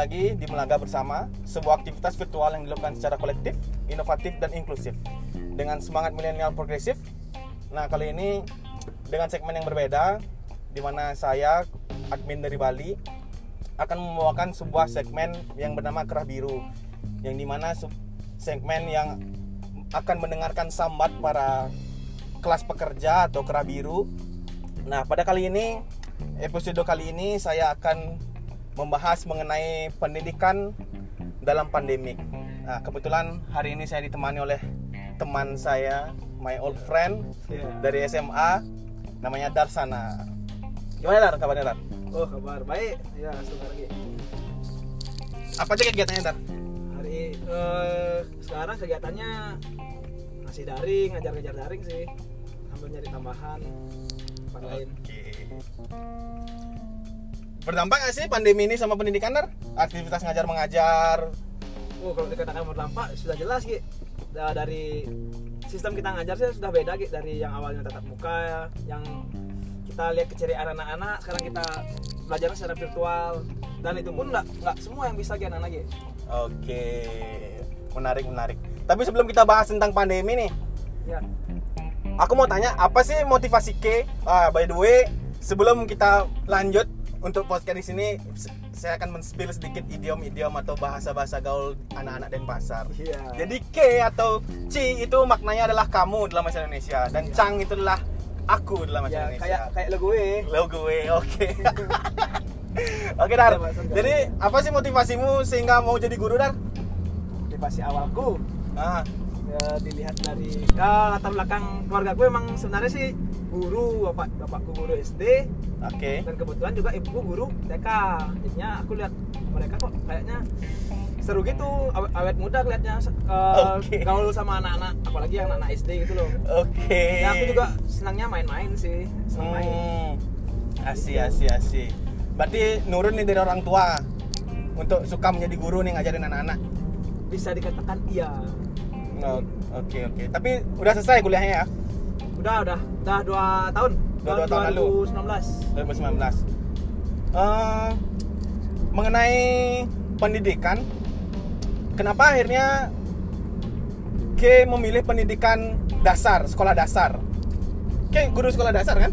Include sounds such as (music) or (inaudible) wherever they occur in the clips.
lagi di Melaga Bersama, sebuah aktivitas virtual yang dilakukan secara kolektif, inovatif, dan inklusif dengan semangat milenial progresif. Nah, kali ini dengan segmen yang berbeda, di mana saya, admin dari Bali, akan membawakan sebuah segmen yang bernama Kerah Biru, yang di mana segmen yang akan mendengarkan sambat para kelas pekerja atau kerah biru. Nah, pada kali ini, episode kali ini saya akan membahas mengenai pendidikan dalam pandemik. Nah, kebetulan hari ini saya ditemani oleh teman saya, my old friend Iya. dari SMA, namanya Darsana. Gimana Dar? Kabarnya Dar? Oh kabar baik. Ya sebentar lagi. Apa aja kegiatannya Dar? Hari eh, sekarang kegiatannya masih daring, ngajar-ngajar daring sih. Sambil nyari tambahan tempat lain. Berdampak nggak sih pandemi ini sama pendidikan Dar? Aktivitas ngajar mengajar. Oh kalau dikatakan berdampak sudah jelas Ki. Da- dari sistem kita ngajar sih sudah beda Ki dari yang awalnya tatap muka yang kita lihat keceriaan anak-anak sekarang kita belajar secara virtual dan itu pun nggak nggak semua yang bisa Ki anak-anak Ki. Oke. Menarik menarik. Tapi sebelum kita bahas tentang pandemi nih, Ya. aku mau tanya apa sih motivasi K? Ah, by the way, sebelum kita lanjut untuk podcast di sini, saya akan men-spill sedikit idiom-idiom atau bahasa-bahasa gaul anak-anak Denpasar. Iya. Jadi K atau Ci itu maknanya adalah kamu dalam bahasa Indonesia dan Iya. Cang itu adalah aku dalam bahasa ya Indonesia. kayak kayak lo gue. lo gue, oke. (laughs) Oke Dar, Iya, jadi apa sih motivasimu sehingga mau jadi guru Dar? motivasi awalku Ah, ya dilihat dari ya, latar belakang keluarga gue emang sebenarnya sih guru bapak bapakku guru SD oke. dan kebetulan juga ibuku guru TK jadinya aku lihat mereka kok kayaknya seru gitu awet, awet muda kelihatnya uh, Oke. gaul sama anak-anak apalagi yang anak-anak SD gitu loh Oke. ya aku juga senangnya main-main sih senang main Hmm, asih, asih, asih. Berarti nurun nih dari orang tua untuk suka menjadi guru nih ngajarin anak-anak. bisa dikatakan iya Oh, Oke, oke. Tapi udah selesai kuliahnya ya? Udah udah udah dua tahun Dua- dua tahun lalu. 2019 2019. Eh, mengenai pendidikan, kenapa akhirnya K memilih pendidikan dasar, sekolah dasar? K guru sekolah dasar kan?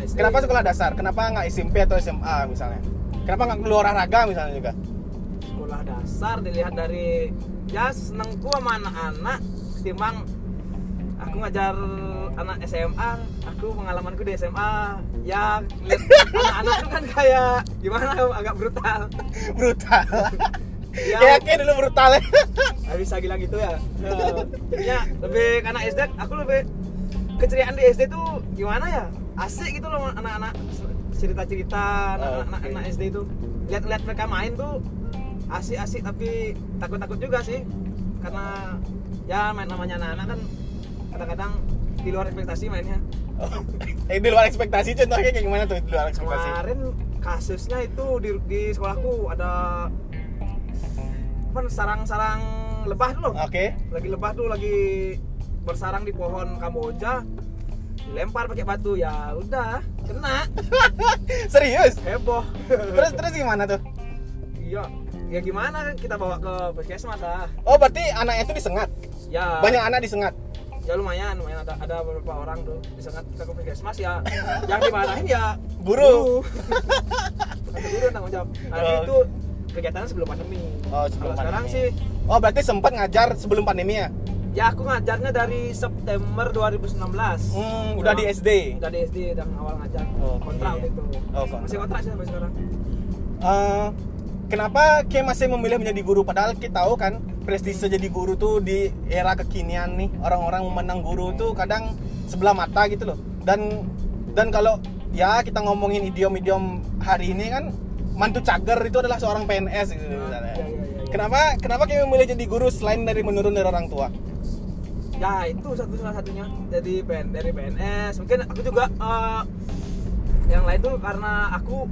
SD. Kenapa sekolah dasar? Kenapa nggak SMP atau SMA misalnya? Kenapa nggak keluar olahraga misalnya juga? sekolah dasar dilihat dari ya senengku sama anak-anak ketimbang aku ngajar anak SMA aku pengalamanku di SMA ya anak-anak itu kan kayak gimana agak brutal Brutal. (laughs) Ya. Yakin dulu brutal ya? nggak bisa bilang gitu ya Ya, lebih anak SD aku lebih keceriaan di SD tuh gimana ya asik gitu loh anak-anak cerita-cerita anak-anak Oke. anak SD itu lihat-lihat mereka main tuh asik-asik tapi takut-takut juga sih karena ya main namanya anak-anak kan kadang-kadang di luar ekspektasi mainnya Oh, (laughs) eh, di luar ekspektasi contohnya kayak gimana tuh di luar ekspektasi? kemarin kasusnya itu di, di sekolahku ada apa sarang-sarang lebah dulu Oke. lagi lebah tuh lagi bersarang di pohon kamboja dilempar pakai batu ya udah kena (laughs) Serius? heboh Terus terus gimana tuh? iya ya gimana kita bawa ke puskesmas lah Oh, berarti anaknya itu disengat. ya Banyak anak disengat. Ya lumayan lumayan ada ada beberapa orang tuh disengat kita ke puskesmas ya yang dimarahin ya. Satu guru yang tanggung jawab nah Oh. itu kegiatannya sebelum pandemi Oh, sebelum Kalau sekarang sih Oh, berarti sempat ngajar sebelum pandemi ya? ya aku ngajarnya dari September 2019 Hmm, udah di SD. udah di SD dan awal ngajar Oke. kontrak waktu itu Oh, kontrak. masih kontrak sih sampai sekarang Eh, kenapa K masih memilih menjadi guru padahal kita tahu kan prestise jadi guru tuh di era kekinian nih orang-orang memandang guru tuh kadang sebelah mata gitu loh dan dan kalau ya kita ngomongin idiom-idiom hari ini kan mantu cager itu adalah seorang PNS gitu Ah, misalnya. iya. Kenapa kenapa K memilih jadi guru selain dari menurun dari orang tua? ya itu satu salah satunya jadi PN dari PNS mungkin aku juga eh, yang lain tuh karena aku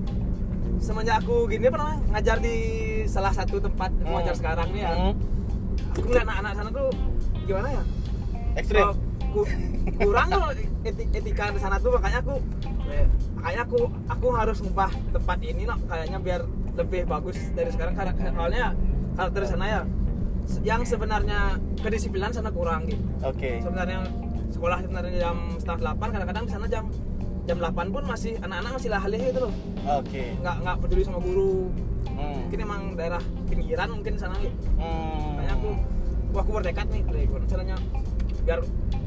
semenjak aku gini apa namanya ngajar di salah satu tempat Hmm. ngajar sekarang nih ya. Hmm, aku ngeliat anak-anak sana tuh gimana ya? Ekstrim. Ku- kurang loh eti- etika di sana tuh. Makanya aku eh, makanya aku aku harus ngubah tempat ini loh kayaknya biar lebih bagus dari sekarang. Karena soalnya karakter sana ya yang sebenarnya kedisiplinan sana kurang gitu. Oke. sebenarnya sekolah sebenarnya jam setengah delapan kadang-kadang di sana jam jam 8 pun masih anak-anak masih lahir gitu loh Oke. nggak nggak peduli sama guru Hmm. mungkin emang daerah pinggiran mungkin sana gitu Hmm. makanya aku wah aku bertekad nih dari gimana caranya biar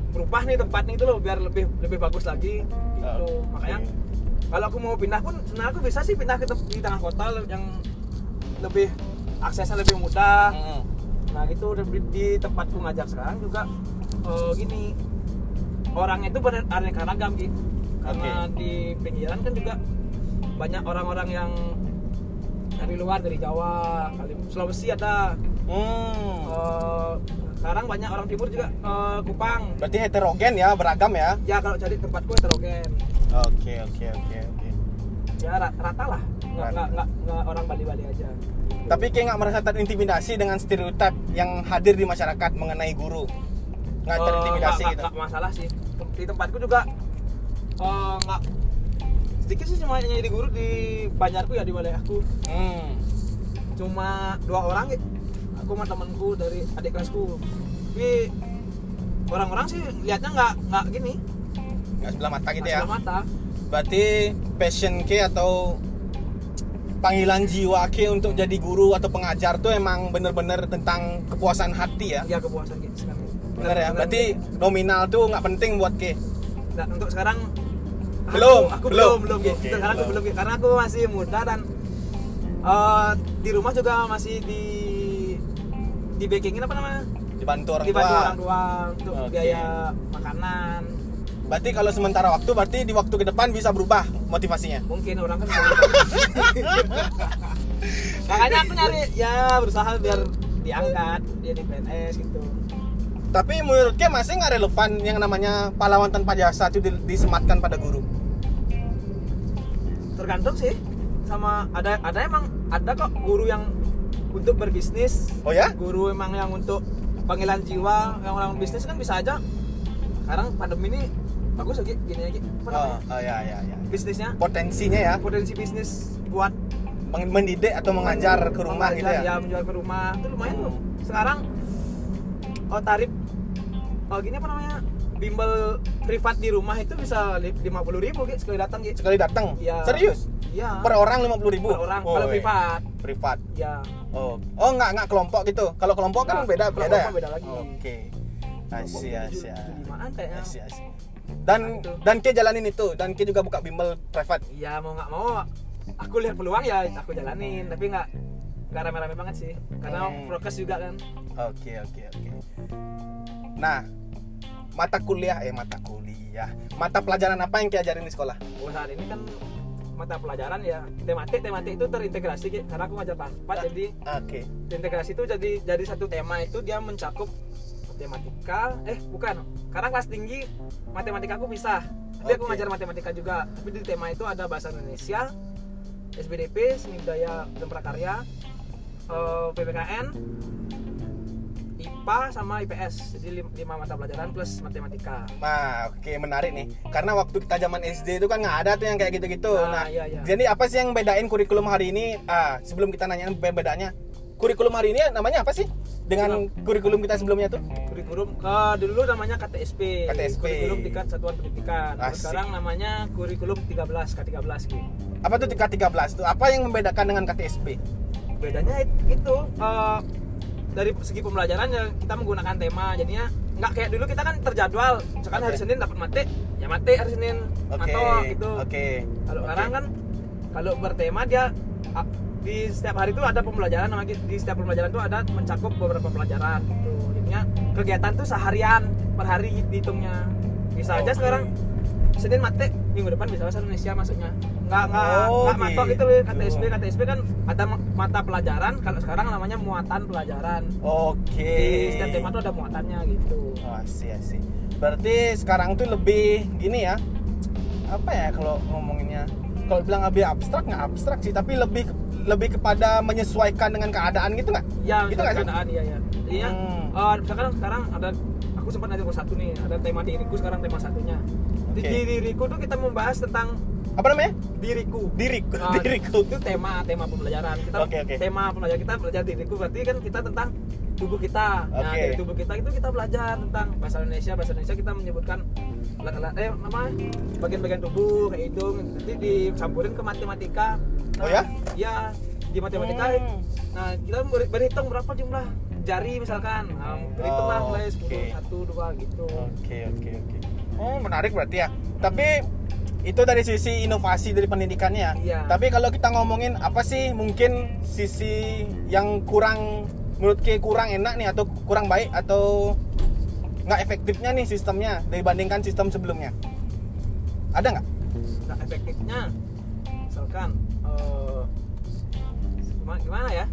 berubah nih tempat nih itu loh biar lebih lebih bagus lagi gitu Oke. makanya kalau aku mau pindah pun sebenarnya aku bisa sih pindah ke di tengah kota yang lebih aksesnya lebih mudah Hmm. nah gitu di, di tempatku ngajar sekarang juga eh, gini orang itu beraneka ragam gitu karena di pinggiran kan juga banyak orang-orang yang dari luar dari Jawa Sulawesi ada Hmm. Eh, sekarang banyak orang timur juga eh, Kupang Berarti heterogen ya, beragam ya. ya kalau cari tempatku heterogen Oke, oke, oke, oke. ya ra- rata lah nggak nggak nggak nggak orang Bali Bali aja Tapi kayak nggak merasa terintimidasi dengan stereotip yang hadir di masyarakat mengenai guru. Nggak Eh, terintimidasi nggak- gitu. nggak masalah sih di tempatku juga eh, nggak sedikit sih cuma yang jadi guru di Banjarku ya di wilayahku Hmm. cuma dua orang gitu aku sama temanku dari adik kelasku tapi orang-orang sih lihatnya nggak nggak gini Nggak sebelah mata gitu ya. sebelah mata Berarti passion ke atau panggilan jiwa ke untuk jadi guru atau pengajar tuh emang bener-bener tentang kepuasan hati ya. ya kepuasan gitu sekarang Bener ya. Berarti nominal tuh nggak penting buat ke. Nah, untuk sekarang Belum, aku, aku belum. belum belum gitu. Sekarang aku belum. karena aku masih muda dan eh, di rumah juga masih di di bakingin apa namanya Dibantu orang dibantu tua. orang tua untuk Oke. biaya makanan Berarti kalau sementara waktu berarti di waktu ke depan bisa berubah motivasinya. mungkin orang kan (laughs) makanya aku nyari ya berusaha biar diangkat jadi PNS gitu Tapi menurutnya masih nggak relevan yang namanya pahlawan tanpa jasa itu di- disematkan pada guru. tergantung sih sama ada ada emang ada kok guru yang untuk berbisnis Oh ya? guru emang yang untuk panggilan jiwa yang orang bisnis kan bisa aja sekarang pandemi ini bagus lagi gini lagi apa Oh, namanya oh ya ya ya. bisnisnya Potensinya ya potensi bisnis buat mendidik atau mengajar ke rumah gitu mengajar, ya. menjual ke rumah itu lumayan tuh Hmm. sekarang oh tarif oh gini apa namanya bimbel privat di rumah itu bisa lima puluh ribu gitu, sekali datang gitu Sekali datang. Iya. Serius? iya Per orang 50.000 ribu. per orang kalau privat Privat. ya Oh, oh nggak nggak kelompok gitu. Kalau kelompok kan Nggak, beda beda ya. beda lagi. Oke. Asyik asyik. limaan kayaknya Asyik asyik. Dan dan ke jalanin itu dan ke juga buka bimbel privat. ya mau nggak mau aku lihat peluang ya aku jalanin tapi nggak nggak rame-rame banget sih karena Hmm. prokes juga kan Oke oke oke. Nah, mata kuliah eh mata kuliah, mata pelajaran apa yang diajarin di sekolah? oh saat ini kan mata pelajaran ya tematik tematik itu terintegrasi karena aku ngajar Ah. paspat jadi Oke. integrasi itu jadi jadi satu tema itu dia mencakup matematika eh bukan karena kelas tinggi matematika aku bisa tapi aku Oke. ngajar matematika juga tapi di tema itu ada bahasa Indonesia SBDP seni budaya dan prakarya eh, PPKN IPA sama IPS jadi lim- lima mata pelajaran plus matematika Nah, oke menarik nih. Karena waktu kita zaman SD itu kan nggak ada tuh yang kayak gitu-gitu. Nah, Nah, iya, iya. jadi apa sih yang bedain kurikulum hari ini? Ah, sebelum kita nanyain bedanya, kurikulum hari ini namanya apa sih? Dengan kurikulum kita sebelumnya tuh? kurikulum ke dulu namanya KTSP KTSP. kurikulum tingkat satuan pendidikan Asik. sekarang namanya kurikulum 13 K13 gitu Apa tuh K13 tuh? Apa yang membedakan dengan KTSP? Bedanya it- itu eh, dari segi pembelajaran ya kita menggunakan tema jadinya nggak kayak dulu kita kan terjadwal misalkan hari Oke. Senin dapat mate ya mate hari Senin Oke. atau gitu Oke. kalau Oke. sekarang kan kalau bertema dia di setiap hari itu ada pembelajaran namanya di setiap pembelajaran itu ada mencakup beberapa pelajaran gitu jadinya kegiatan tuh seharian per hari dihitungnya bisa aja Oke. sekarang Senin mate minggu depan bisa bahasa Indonesia masuknya nggak nggak Oh, nggak matok gitu. gitu loh KTSP KTSP kan ada ma- mata pelajaran kalau sekarang namanya muatan pelajaran Oke. di setiap tema tuh ada muatannya gitu Oh, asih, asih. Berarti sekarang tuh lebih gini ya. Apa ya kalau ngomonginnya? Kalau bilang lebih abstrak nggak abstrak sih, tapi lebih lebih kepada menyesuaikan dengan keadaan gitu nggak? ya Gitu nggak sih? keadaan iya ya jadinya Hmm. eh, misalkan sekarang ada aku sempat kelas satu nih ada tema diriku sekarang tema satunya. Di, Oke. di diriku tuh kita membahas tentang apa namanya? diriku. Diriku Ah, diriku. itu tema tema pembelajaran. Kita Oke, oke. tema pembelajaran kita belajar diriku. Berarti kan kita tentang tubuh kita. Nah Oke. dari tubuh kita itu kita belajar tentang bahasa Indonesia. Bahasa Indonesia kita menyebutkan eh apa? Bagian-bagian tubuh kayak hidung. Nanti dicampurin ke matematika. Nah, Oh ya? iya di matematika. Hmm. nah kita ber- berhitung berapa jumlah jari misalkan nah, berhitung lah Oh, mulai. 10 satu dua gitu Oke oke oke. Oh menarik berarti ya. Tapi itu dari sisi inovasi dari pendidikannya. Iya. Tapi kalau kita ngomongin apa sih mungkin sisi yang kurang menurut Ki kurang enak nih atau kurang baik atau nggak efektifnya nih sistemnya dibandingkan sistem sebelumnya? Ada nggak? nah efektifnya misalkan gimana, gimana ya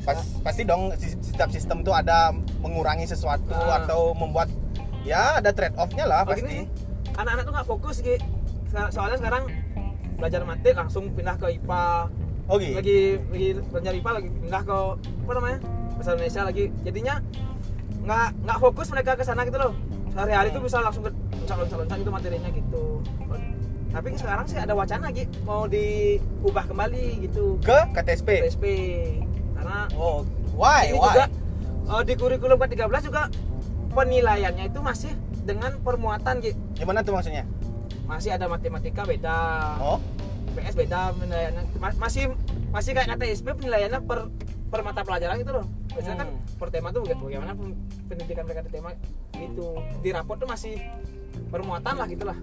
Pas, pasti dong setiap sistem tuh ada mengurangi sesuatu Ah. atau membuat ya ada trade off-nya lah Oh, pasti. anak-anak tuh nggak fokus Ki. Seka- soalnya sekarang belajar matik langsung pindah ke IPA Oh gitu. lagi lagi belajar IPA lagi pindah ke apa namanya bahasa Indonesia lagi jadinya nggak nggak fokus mereka ke sana gitu loh sehari-hari tuh bisa langsung ke loncat-loncat gitu materinya gitu tapi sekarang sih ada wacana Ki mau diubah kembali gitu Ke KTSP. PSP karena Oh, why? ini why? juga eh, di kurikulum ke-13 juga penilaiannya itu masih dengan permuatan Ki Gimana tuh maksudnya? masih ada matematika beda Oh, PS beda penilaiannya Ma- masih masih kayak KTSP penilaiannya per per mata pelajaran gitu loh biasanya kan Hmm. per tema tuh baga- bagaimana pen- pendidikan mereka di tema itu di raport tuh masih permuatan lah gitulah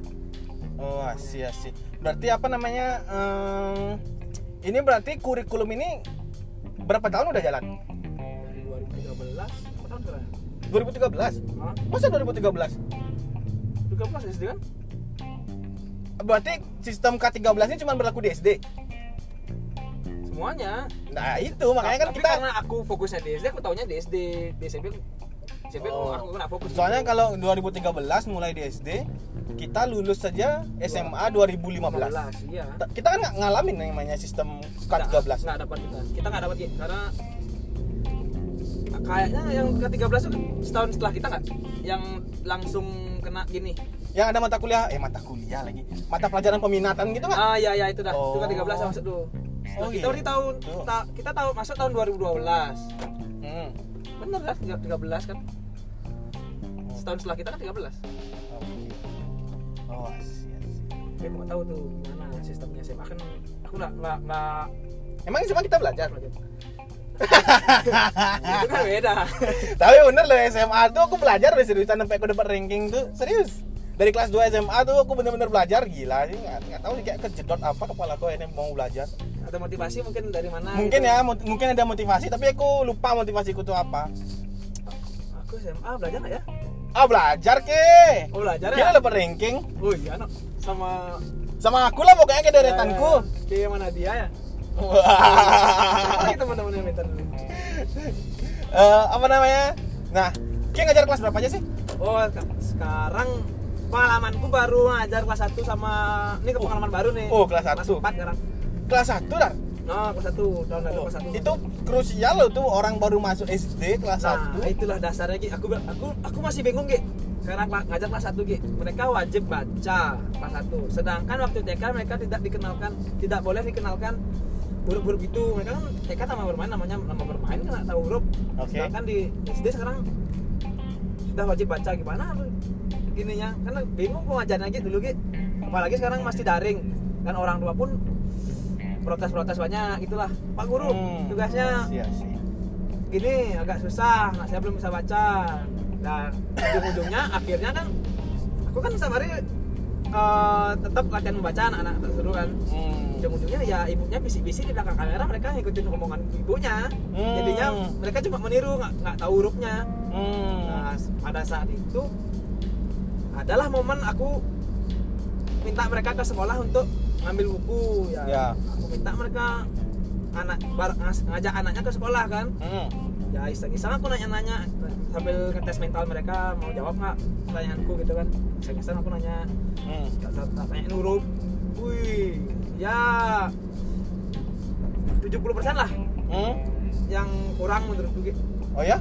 oh asih asih. Berarti apa namanya? ehm, ini berarti kurikulum ini berapa tahun udah jalan? dari 2013 apa tahun sekarang 2013. Hah? Masa 2013? 13 SD kan Berarti sistem K13 ini cuma berlaku di SD. semuanya Nah, itu makanya kan Tapi kita karena aku fokusnya di SD aku taunya di SD di SMP SMP Oh. aku nggak fokus Soalnya kalau 2013 mulai di SD, kita lulus saja SMA 2015. 15 iya Ta- Kita kan nggak ngalamin yang namanya sistem K13. nggak dapat kita kita nggak dapat karena kayaknya yang ke-13 itu setahun setelah kita nggak yang langsung kena gini Yang ada mata kuliah, eh mata kuliah lagi. Mata pelajaran peminatan gitu nggak? ah iya iya itu dah Oh. itu ke-13 yang masuk tuh Oh, kita iya. tahun ta- kita tahu masuk tahun 2012 Hmm. bener kan 13 kan setahun setelah kita kan 13 Oh, asih, asih. tapi aku nggak tahu tuh gimana sistemnya SMA kan aku nggak nggak nggak Emang SMA kita belajar? (laughs) itu kan beda Tapi bener loh SMA tuh aku belajar loh seriusan sampai aku dapat ranking tuh serius. Dari kelas 2 SMA tuh aku bener-bener belajar gila sih nggak nggak tahu kayak kejedot apa kepala aku ini mau belajar. ada motivasi mungkin dari mana Mungkin gitu. ya mut- mungkin ada motivasi tapi aku lupa motivasiku tuh apa. aku SMA belajar nggak ya Ah belajar ke. oh belajar Kita ya dapat ranking oh iya no. sama sama aku lah pokoknya ke deretanku. Kayak Eh, mana dia ya? Lagi teman-teman yang minta dulu? Eh, apa namanya? Nah, Ki ngajar kelas berapa aja sih? Oh, sekarang pengalamanku baru ngajar kelas 1 sama ini ke pengalaman baru nih. Oh, kelas Kelas satu. 4 sekarang. Kelas 1 dah. Nah, kelas 1, tahun lalu Oh, kelas 1. itu krusial loh tuh orang baru masuk SD kelas nah, 1 itulah dasarnya Ki. Aku aku aku masih bingung, Ki. Sekarang kela- ngajar kelas 1, Ki. Mereka wajib baca kelas 1. Sedangkan waktu TK mereka tidak dikenalkan, tidak boleh dikenalkan huruf-huruf itu. Mereka kan TK nama bermain namanya nama bermain kan tahu huruf. Oke. Sedangkan di SD sekarang sudah wajib baca gimana ininya karena bingung kok ngajarnya gitu dulu gitu apalagi sekarang masih daring dan orang tua pun protes-protes banyak itulah pak guru Hmm, tugasnya iya sih. gini agak susah nah saya belum bisa baca dan ujung-ujungnya akhirnya kan aku kan setiap hari eh, tetap latihan membaca anak-anak seru kan Hmm. ujung-ujungnya ya ibunya bisik-bisik di belakang kamera mereka ngikutin omongan ibunya Hmm. jadinya mereka cuma meniru nggak nggak tahu hurufnya Hmm. Nah, pada saat itu adalah momen aku minta mereka ke sekolah untuk ngambil buku ya. Ya. Aku minta mereka anak bar- ngajak anaknya ke sekolah kan. Hmm. Ya iseng-iseng aku nanya-nanya sambil ngetes mental mereka mau jawab nggak pertanyaanku gitu kan. Iseng-iseng aku nanya Hmm. tanyain huruf. Wih, ya 70% lah Hmm. yang kurang menurutku gitu. Oh ya?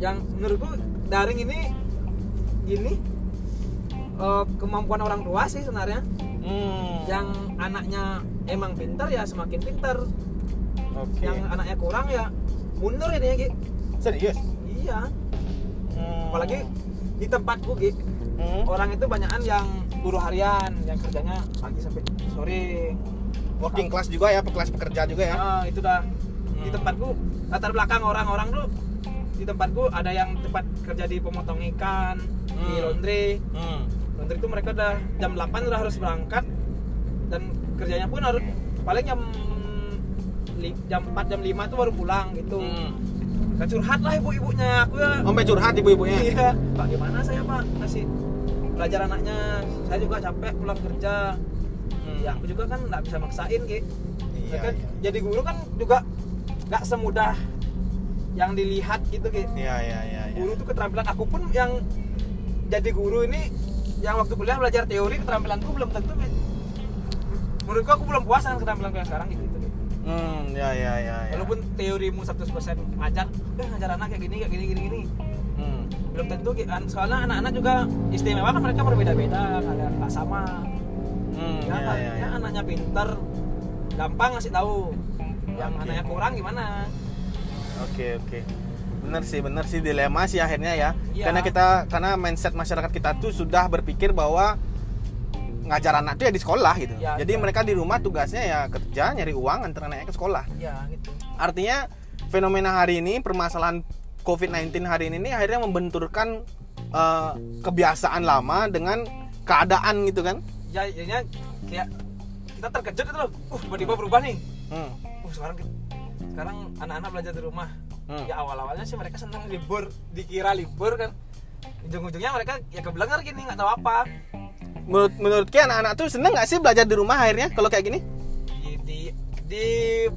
yang menurutku daring ini gini eh, kemampuan orang tua sih sebenarnya Hmm. yang anaknya emang pintar ya semakin pintar Oke. yang anaknya kurang ya mundur ini ya Ki serius. iya Hmm. apalagi di tempatku Ki Hmm. orang itu banyakan yang buruh harian yang kerjanya pagi sampai sore working class juga ya, kelas pekerja juga ya. Ah, itu dah di Hmm. tempatku latar belakang orang-orang tuh di tempatku ada yang tempat kerja di pemotong ikan di Hmm. laundry Hmm. Laundry itu mereka udah jam 8 udah harus berangkat dan kerjanya pun harus paling jam jam 4 jam 5 tuh baru pulang gitu Hmm. Kan curhat lah ibu-ibunya aku ya Sampai curhat ibu-ibunya. iya pak gimana saya pak masih belajar anaknya saya juga capek pulang kerja Hmm. ya aku juga kan nggak bisa maksain ki Iya, Ya kan, iya. jadi guru kan juga nggak semudah yang dilihat gitu ki Iya, iya, iya. iya. guru tuh keterampilan aku pun yang jadi guru ini yang waktu kuliah belajar teori keterampilanku belum tentu menurutku aku belum puas dengan keterampilanku yang sekarang gitu, gitu. Hmm, ya, ya, ya. ya. walaupun teorimu 100% ngajar eh ngajar anak kayak gini kayak gini gini gini Hmm. belum tentu soalnya anak-anak juga istimewa kan mereka berbeda-beda nggak nggak sama Hmm, ya, ya, ya, ya, ya. anaknya pinter gampang ngasih tahu yang Oke. anaknya kurang gimana Oke oke. Bener sih, bener sih dilema sih akhirnya ya. Iya. Karena kita karena mindset masyarakat kita tuh sudah berpikir bahwa ngajar anak tuh ya di sekolah gitu. Iya, Jadi iya. mereka di rumah tugasnya ya kerja, nyari uang, antar anaknya ke sekolah. ya gitu Artinya fenomena hari ini, permasalahan COVID-19 hari ini nih akhirnya membenturkan eh, kebiasaan lama dengan keadaan gitu kan. ya jadinya kayak kita terkejut itu loh uh tiba-tiba berubah nih Hmm. uh sekarang sekarang anak-anak belajar di rumah Hmm. ya awal-awalnya sih mereka senang libur dikira libur kan ujung-ujungnya mereka ya kebelangar gini nggak tahu apa Menurut menurut Ki anak-anak tuh seneng nggak sih belajar di rumah akhirnya kalau kayak gini? di, di di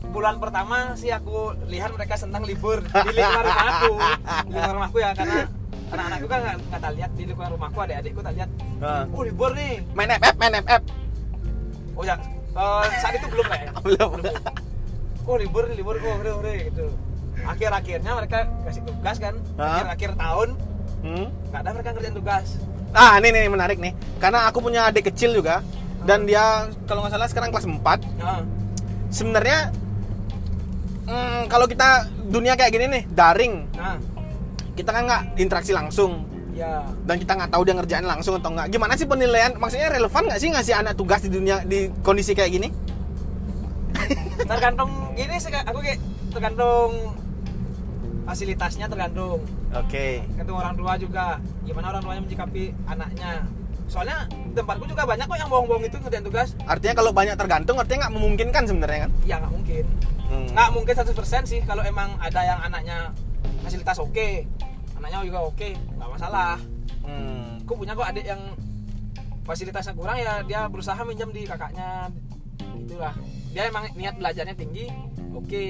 bulan pertama sih aku lihat mereka senang libur di (laughs) lingkungan rumahku di lingkungan rumahku ya karena anak-anakku kan nggak tak lihat di lingkungan rumahku adik-adikku tak lihat Nah. oh libur nih Main FF, main FF. oh ya eh, saat itu belum ya (laughs) Belum. oh libur libur oh udah udah gitu akhir-akhirnya mereka kasih tugas kan akhir-akhir tahun Hmm. nggak ada mereka ngerjain tugas Ah, ini nih menarik nih. Karena aku punya adik kecil juga dan dia kalau nggak salah sekarang kelas 4. nah, Sebenarnya hmm, kalau kita dunia kayak gini nih, daring, nah kita kan nggak interaksi langsung ya dan kita nggak tahu dia ngerjain langsung atau nggak. Gimana sih penilaian? Maksudnya relevan nggak sih ngasih anak tugas di dunia di kondisi kayak gini? tergantung gini sih aku kayak tergantung fasilitasnya tergantung. Oke. tergantung orang tua juga. Gimana orang tuanya menyikapi anaknya. Soalnya tempatku juga banyak kok yang bohong-bohong itu ngerjain tugas. Artinya kalau banyak tergantung artinya nggak memungkinkan sebenarnya kan? ya nggak mungkin. Hmm. nggak mungkin 100% sih kalau emang ada yang anaknya fasilitas oke. Anaknya juga oke nggak masalah. Hmm. aku punya kok adik yang fasilitasnya kurang ya dia berusaha minjam di kakaknya. Itulah. Dia emang niat belajarnya tinggi oke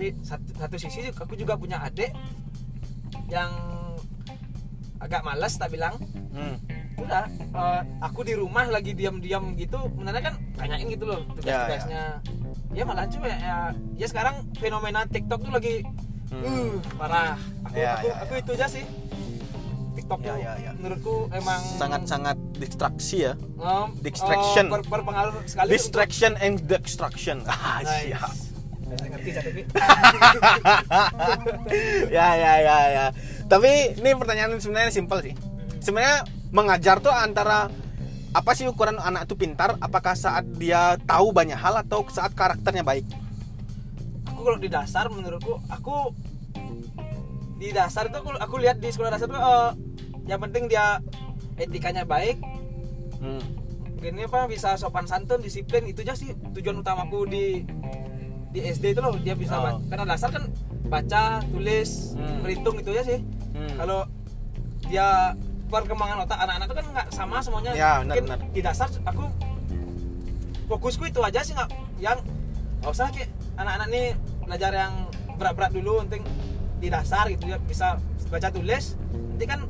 tapi satu, satu sisi aku juga punya adik yang agak malas tak bilang Hmm. udah eh, aku di rumah lagi diam-diam gitu sebenarnya kan tanyain gitu loh tugas-tugasnya ya, malah cuy ya, ya sekarang fenomena TikTok tuh lagi Hmm. uh parah aku Ya, aku, ya, aku ya. itu aja sih TikTok Ya, tuh ya, ya. menurutku emang Sangat-sangat distraksi ya. em, Distraction. eh, ber- berpengaruh sekali Distraction and destruction. (laughs) Ah, untuk- siap. Ngerti (laughs) ya ya ya ya. Tapi ini pertanyaan sebenarnya simpel sih. Sebenarnya mengajar tuh antara apa sih ukuran anak itu pintar? Apakah saat dia tahu banyak hal atau saat karakternya baik? Aku kalau di dasar menurutku aku di dasar itu aku, aku lihat di sekolah dasar tuh eh, yang penting dia etikanya baik. Hmm. ini apa bisa sopan santun disiplin itu aja sih tujuan utamaku di di SD itu loh dia bisa Oh. karena dasar kan baca tulis Hmm. berhitung itu aja sih Hmm. kalau dia perkembangan otak anak-anak itu kan nggak sama semuanya Ya, benar, mungkin benar. di dasar aku fokusku itu aja sih nggak yang nggak usah kayak anak-anak nih belajar yang berat-berat dulu penting di dasar gitu ya bisa baca tulis nanti kan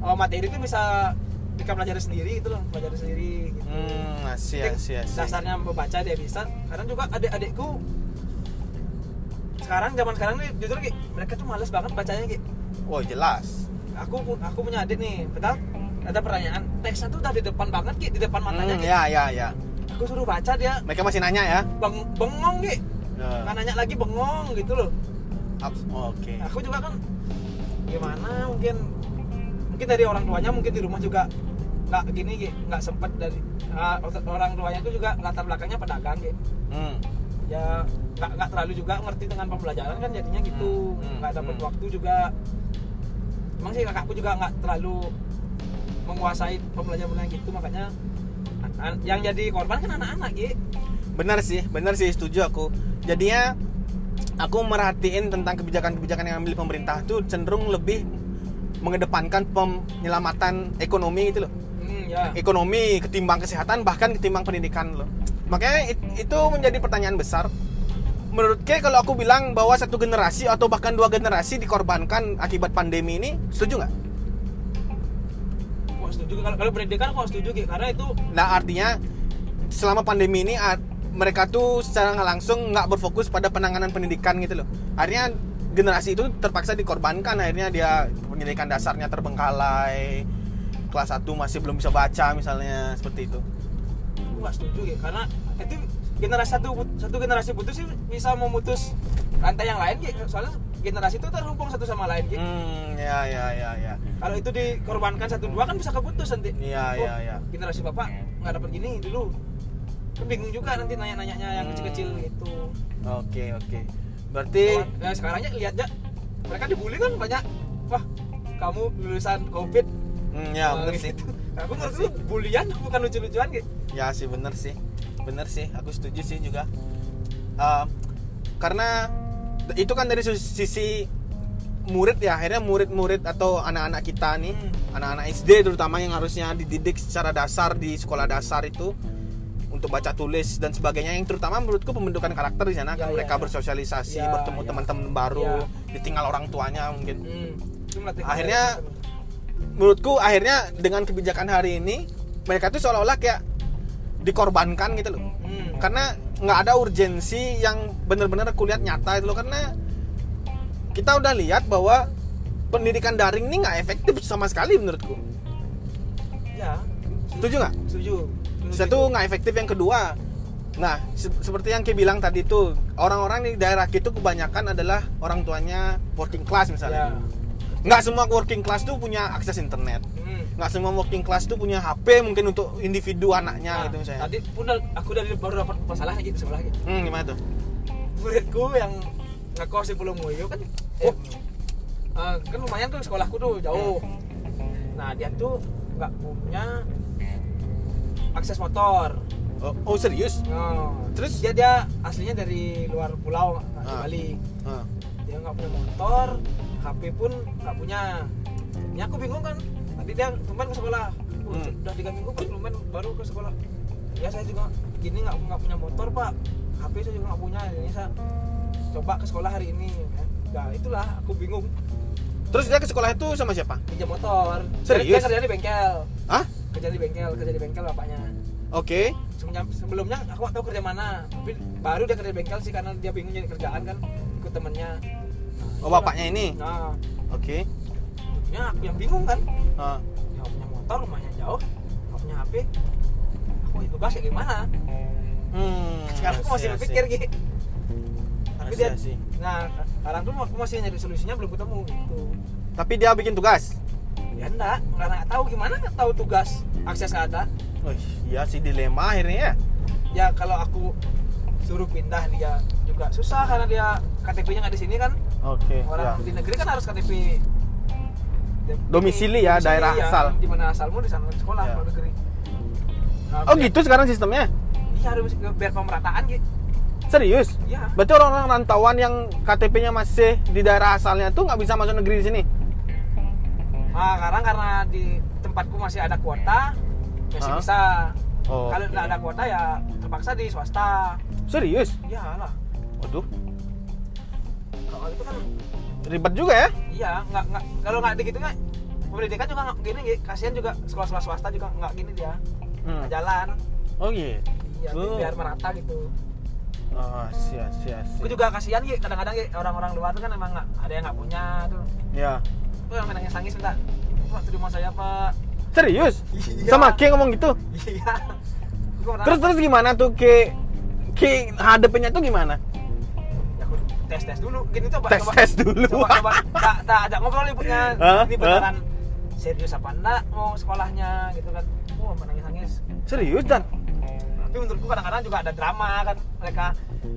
oh, materi itu bisa mereka pelajari sendiri gitu loh pelajari sendiri gitu. hmm Penting asih asih dasarnya membaca dia bisa kadang juga adik-adikku sekarang zaman sekarang nih jujur Ki, mereka tuh males banget bacanya Ki. oh jelas aku aku punya adik nih padahal ada pertanyaan teksnya tuh udah di depan banget Ki, di depan matanya Hmm, Ki. ya ya ya. aku suruh baca dia Mereka masih nanya ya. beng bengong Ki. Ya. nggak nanya lagi bengong gitu loh Ups, Oke. aku juga kan gimana mungkin mungkin dari orang tuanya mungkin di rumah juga nggak gini Ki, nggak sempet dari ah, orang tuanya itu juga latar belakangnya pedagang Ki. Hmm. Ya nggak nggak terlalu juga ngerti dengan pembelajaran kan jadinya gitu Hmm, hmm, nggak dapat hmm. waktu juga emang sih kakakku juga nggak terlalu menguasai pembelajaran gitu makanya an- an- yang jadi korban kan anak-anak gitu Benar sih, benar sih setuju aku. Jadinya aku merhatiin tentang kebijakan-kebijakan yang ambil pemerintah tuh cenderung lebih mengedepankan penyelamatan ekonomi gitu loh. hmm, ya Ekonomi ketimbang kesehatan bahkan ketimbang pendidikan loh. Makanya it- itu menjadi pertanyaan besar. Menurut Ke kalau aku bilang bahwa satu generasi atau bahkan dua generasi dikorbankan akibat pandemi ini, setuju nggak? setuju kalau kalau pendidikan kok setuju gitu karena itu Nah artinya selama pandemi ini mereka tuh secara nggak langsung nggak berfokus pada penanganan pendidikan gitu loh. Akhirnya generasi itu terpaksa dikorbankan. Akhirnya dia pendidikan dasarnya terbengkalai. Kelas 1 masih belum bisa baca misalnya seperti itu. Nggak setuju gitu karena itu generasi satu satu generasi putus sih bisa memutus rantai yang lain gitu soalnya generasi itu terhubung satu sama lain gitu Hmm, ya ya ya ya. kalau itu dikorbankan satu dua kan bisa keputus nanti Iya, Oh, iya, iya. generasi bapak nggak dapat gini dulu kan bingung juga nanti nanya-nanyanya yang Hmm. kecil-kecil gitu Oke oke. Berarti nah, sekarangnya lihat aja mereka dibully kan banyak wah kamu lulusan covid hmm, ya bener sih. (laughs) aku menurut itu bulian bukan lucu-lucuan gitu Ya sih bener sih, bener sih. Aku setuju sih juga. Eh, karena itu kan dari sisi murid ya. Akhirnya murid-murid atau anak-anak kita nih, Hmm. anak-anak SD terutama yang harusnya dididik secara dasar di sekolah dasar itu untuk baca tulis dan sebagainya yang terutama menurutku pembentukan karakter di sana Ya, kan ya, mereka ya. bersosialisasi Ya, bertemu ya. teman-teman baru Ya. ditinggal orang tuanya mungkin hmm. Akhirnya- menurutku akhirnya dengan kebijakan hari ini mereka tuh seolah-olah kayak dikorbankan gitu loh. Hmm. karena nggak ada urgensi yang benar-benar kulihat nyata itu loh. Karena kita udah lihat bahwa pendidikan daring ini nggak efektif sama sekali menurutku. Ya. Setuju nggak? Setuju. Satu nggak efektif. Yang kedua nah se- seperti yang Ki bilang tadi tuh orang-orang di daerah itu kebanyakan adalah orang tuanya working class ya. misalnya nggak semua working class tuh punya akses internet. Hmm. nggak semua working class tuh punya HP mungkin untuk individu anaknya Nah, gitu misalnya. tadi pun aku dari baru dapat masalah gitu sebelah gitu hmm, gimana tuh? Muridku yang ngekos di Pulau Moyo kan Oh. eh, kan lumayan tuh sekolahku tuh jauh. Nah dia tuh nggak punya akses motor. Oh, oh serius? Nah, Terus? dia dia aslinya dari luar pulau Ah. Bali Ah, dia nggak punya motor HP pun nggak punya. Ini aku bingung kan tadi dia kemarin ke sekolah. Oh, Hmm. udah tiga minggu lumayan baru ke sekolah. Ya saya juga gini nggak nggak punya motor pak. HP saya juga nggak punya ini saya coba ke sekolah hari ini kan. Nah itulah aku bingung. Terus dia ke sekolah itu sama siapa? Pinjam motor. Serius? dia kerja di bengkel. Hah? kerja di bengkel kerja di bengkel bapaknya. Oke. sebelumnya sebelumnya aku nggak tahu kerja mana tapi baru dia kerja di bengkel sih karena dia bingung nyari kerjaan kan ikut temennya Oh bapaknya ini. nah Oke. ya aku yang bingung kan Ah. nggak punya motor rumahnya jauh nggak punya HP aku itu tugas kayak gimana Hmm. sekarang aku masih berpikir gitu tapi dia see. nah sekarang tuh aku masih nyari solusinya belum ketemu gitu Tapi dia bikin tugas. ya enggak karena nggak tahu gimana nggak tahu tugas akses nggak ada Wih, iya sih dilema akhirnya ya. ya kalau aku suruh pindah dia juga susah karena dia KTP-nya nggak di sini kan Oke. orang ya. di negeri kan harus KTP Domisili ya, daerah asal. di mana asalmu di sana sekolah Ya. negeri Nah, Oh biar- gitu sekarang sistemnya? iya harus biar pemerataan gitu Serius? iya Berarti orang-orang rantauan yang KTP-nya masih di daerah asalnya tuh nggak bisa masuk negeri di sini? Nah, sekarang karena di tempatku masih ada kuota, masih Hah? bisa. Oh, Kalau nggak ada kuota ya terpaksa di swasta. Serius? Iyalah. Waduh, Kalau itu kan ribet juga ya? iya, nggak nggak kalau nggak gitu nggak pendidikan juga nggak gini, Gi. kasihan juga sekolah-sekolah swasta juga nggak gini dia Hmm. nggak jalan. Oh gitu. Iya, Oh. biar merata gitu. Oh, sia sia Aku sia. juga kasihan Gi. kadang-kadang orang-orang luar tuh kan emang nggak ada yang nggak punya tuh. Ya. Tuh yang nangis nangis minta, Pak terima saya Pak. Serius? (laughs) Iya. Sama Ki ngomong gitu? iya Terus terus gimana tuh? Ki Ki hadepinnya tuh gimana? ya tes tes dulu. Gini coba Tes tes dulu. coba coba. Tak tak ajak ngobrol ibunya Hah? ini beneran serius apa enggak mau sekolahnya gitu kan. Oh menangis nangis Serius dan? tapi menurutku kadang-kadang juga ada drama kan. Mereka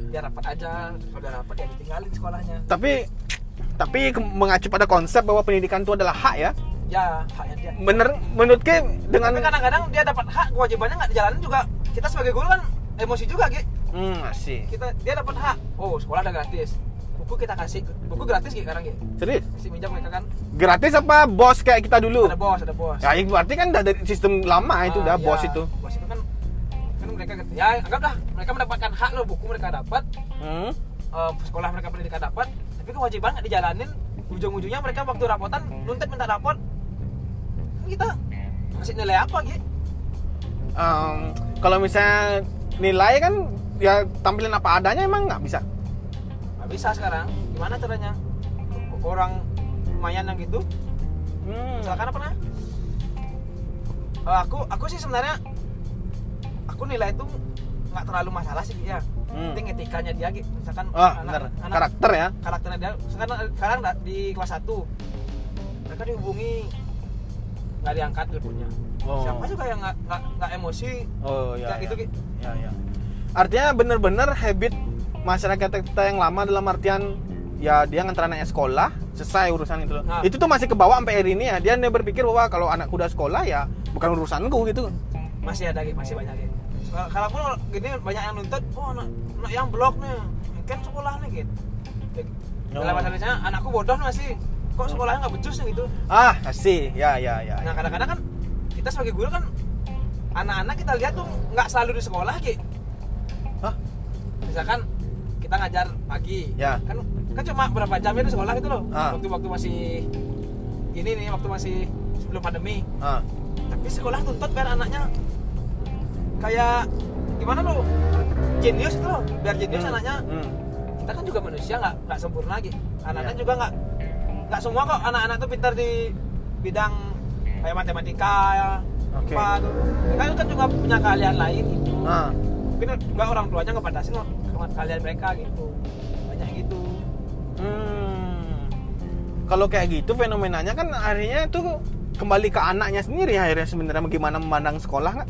ya rapat aja. Kalau udah rapat ya ditinggalin sekolahnya. Tapi tapi ke- mengacu pada konsep bahwa pendidikan itu adalah hak ya. Ya haknya dia. Bener menurut Ki dengan tapi kadang-kadang dia dapat hak kewajibannya nggak dijalanin juga. Kita sebagai guru kan emosi juga gitu Hmm, masih. kita dia dapat hak. Oh sekolah udah gratis. Buku kita kasih. Buku gratis gitu sekarang gitu Serius? kasih minjam mereka kan. Gratis apa bos kayak kita dulu? ada bos ada bos. Ya, itu berarti kan dari sistem lama itu Ah, udah ya, bos itu. bos itu kan kan mereka ya anggaplah mereka mendapatkan hak loh buku mereka dapat. Hmm. eh, sekolah mereka pendidikan dapat. Tapi kewajiban nggak dijalanin. Ujung-ujungnya mereka waktu rapotan nuntut minta rapot kita masih nilai apa gitu Em, kalau misalnya nilai kan ya tampilin apa adanya emang nggak bisa. nggak bisa sekarang gimana caranya orang lumayan yang gitu Hmm. misalkan apa nah Eh, aku aku sih sebenarnya aku nilai itu nggak terlalu masalah sih ya Hmm. penting etikanya dia gitu misalkan Ah, bener. Karakter ya. karakternya dia sekarang sekarang da- di kelas 1 mereka dihubungi nggak diangkat teleponnya Oh. siapa juga yang nggak nggak emosi Oh ya. Kayak ya. gitu, Ki. Ya, ya. Artinya bener-bener habit masyarakat kita yang lama dalam artian ya dia ngantar anaknya sekolah selesai urusan itu loh. Nah. Itu tuh masih kebawa sampai hari ini ya. Dia dia berpikir bahwa kalau anakku udah sekolah ya bukan urusanku gitu. masih ada gitu masih banyak gitu Kalau- pun gini banyak yang nuntut oh anak, anak yang blok nih kan sekolah nih gitu Oh. dalam bahasa Indonesia anakku bodoh nih masih kok sekolahnya nggak becus gitu Ah, sih. Ya, ya, ya. nah kadang-kadang kan kita sebagai guru kan anak-anak kita lihat tuh nggak selalu di sekolah gitu Hah? misalkan kita ngajar pagi Ya. kan kan cuma berapa jam ya di sekolah gitu loh Ah. waktu waktu masih ini nih waktu masih sebelum pandemi Ah. tapi sekolah tuntut biar anaknya kayak gimana lo jenius itu loh biar jenius Hmm. anaknya Hmm. kita kan juga manusia nggak nggak sempurna lagi anaknya Iya. juga nggak nggak semua kok anak-anak tuh pintar di bidang kayak matematika ya Oke. apa tuh mereka kan juga punya keahlian lain gitu Ah. mungkin juga orang tuanya ngebatasin loh kalian mereka gitu banyak gitu Hmm. Kalau kayak gitu fenomenanya kan akhirnya tuh kembali ke anaknya sendiri akhirnya sebenarnya bagaimana memandang sekolah nggak?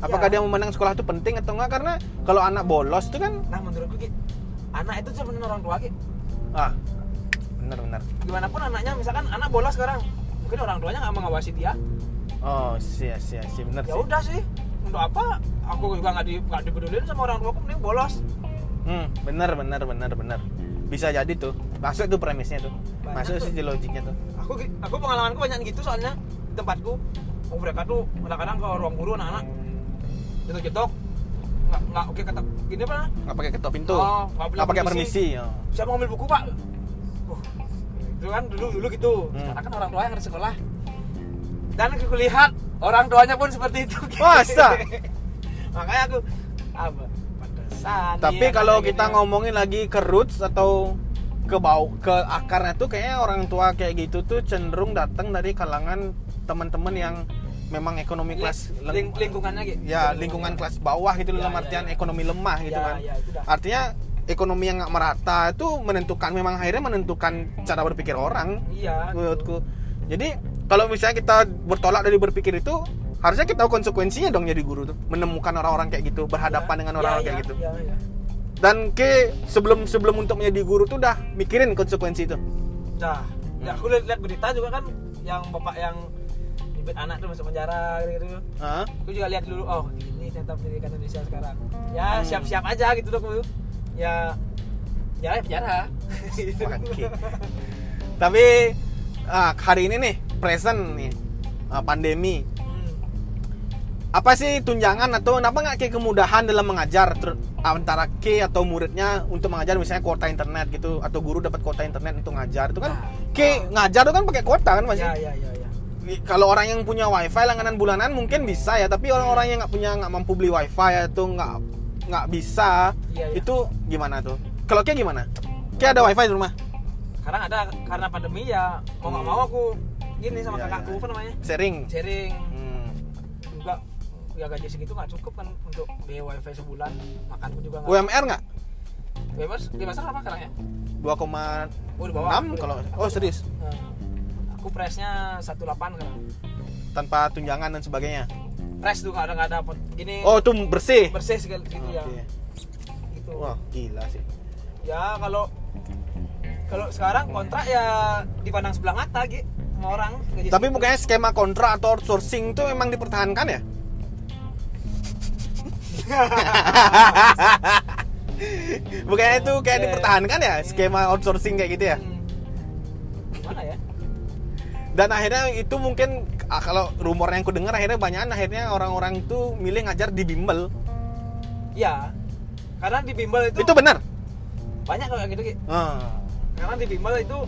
Apakah Ya. dia memandang sekolah itu penting atau enggak? Karena kalau anak bolos itu kan nah menurutku gitu anak itu sebenarnya orang tua gitu ah benar-benar. gimana pun anaknya misalkan anak bolos sekarang mungkin orang tuanya nggak mengawasi dia Oh sih sih sih benar ya udah sih untuk apa aku juga nggak di nggak dipedulin sama orang tua aku mending bolos Hmm, benar benar benar benar. Bisa jadi tuh. Masuk tuh premisnya tuh. Banyak Masuk tuh. sih logiknya tuh. aku aku pengalamanku banyak gitu soalnya di tempatku oh, mereka tuh kadang-kadang ke ruang guru anak-anak jedok-jedok nggak nggak oke kata gini apa Nggak pakai ketok pintu. Oh, nggak pakai permisi. permisi. Oh. siapa ngambil buku pak itu kan dulu dulu gitu Hmm. sekarang kan orang tua yang harus sekolah dan aku lihat orang tuanya pun seperti itu (laughs) Masa? (laughs) makanya aku apa pantesan Tapi iya, kalau kita gini. ngomongin lagi ke roots atau ke bau ke akarnya tuh kayaknya orang tua kayak gitu tuh cenderung datang dari kalangan teman-teman yang memang ekonomi Ling- kelas ling- lingkungannya gitu ya lingkungan kelas bawah gitu Ya, dalam ya, artian ya. ekonomi lemah gitu Ya, kan. ya. Artinya ekonomi yang nggak merata itu menentukan memang akhirnya menentukan cara berpikir orang. Iya. Menurutku. Jadi kalau misalnya kita bertolak dari berpikir itu harusnya kita tahu konsekuensinya dong jadi guru tuh. Menemukan orang-orang kayak gitu berhadapan Ya, dengan ya, orang-orang ya, kayak gitu. Ya, ya. dan ke sebelum sebelum untuk menjadi guru tuh udah mikirin konsekuensi itu. Nah, ya aku lihat, lihat berita juga kan yang bapak yang nyebut anak tuh masuk penjara gitu, gitu. Aku juga lihat dulu, oh ini ternyata pendidikan Indonesia sekarang. Ya Hmm. siap-siap aja gitu dong Ya ya penjara. (laughs) Tapi ah, hari ini nih present nih ah, pandemi Hmm. apa sih tunjangan atau kenapa nggak kayak kemudahan dalam mengajar antara K atau muridnya untuk mengajar misalnya kuota internet gitu atau guru dapat kuota internet untuk ngajar itu kan Nah. K ngajar itu kan pakai kuota kan masih Ya ya ya ya. kalau orang yang punya wifi langganan bulanan mungkin bisa ya tapi orang-orang yang nggak punya nggak mampu beli wifi atau nggak nggak bisa Iya, iya. itu gimana tuh? Kalau kayak gimana? Kayak ada wifi di rumah? Sekarang ada karena pandemi ya mau nggak mau aku gini sama Iya, kakakku iya. apa namanya? sharing. Sharing. Hmm. ya gaji segitu nggak cukup kan untuk biaya wifi sebulan makanku juga nggak. UMR nggak? Bebas bebas apa sekarang ya? 2,6 oh di bawah. kalau oh serius? Nah, aku presnya 18 sekarang. Tanpa tunjangan dan sebagainya press tuh nggak ada nggak pot- gini oh itu bersih bersih segala gitu ya Oke. gitu wah gila sih ya kalau kalau sekarang kontrak ya dipandang sebelah mata gitu sama orang tapi mukanya skema kontrak atau outsourcing itu memang dipertahankan ya (laughs) Bukannya itu kayak Oke. dipertahankan ya skema outsourcing kayak gitu ya. Hmm. gimana ya Dan akhirnya itu mungkin ah, kalau rumornya yang ku dengar akhirnya banyak akhirnya orang-orang itu milih ngajar di bimbel. ya karena di bimbel itu, Itu benar. banyak kalau yang gitu Ki. Ah, karena di bimbel itu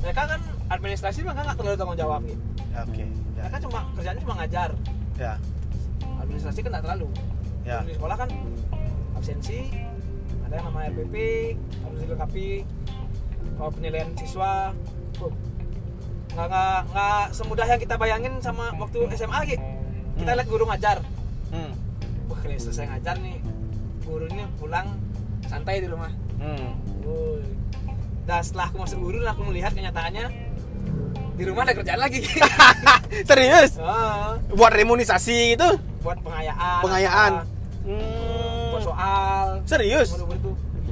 mereka kan administrasi mereka nggak terlalu tanggung jawab gitu Oke. Ya. mereka cuma kerjanya cuma ngajar Ya. administrasi kan nggak terlalu Ya. di sekolah kan absensi ada yang namanya RPP harus dilengkapi kalau penilaian siswa nggak nggak nggak semudah yang kita bayangin sama waktu SMA gitu kita Hmm. lihat guru ngajar Hmm. wah kalau selesai ngajar nih guru ini pulang santai di rumah Hmm. Dan setelah aku masuk guru, aku melihat kenyataannya di rumah ada kerjaan lagi. (laughs) Serius? Ah, Buat remunisasi itu? buat pengayaan. Pengayaan. apa, Hmm. Buat soal. Serius?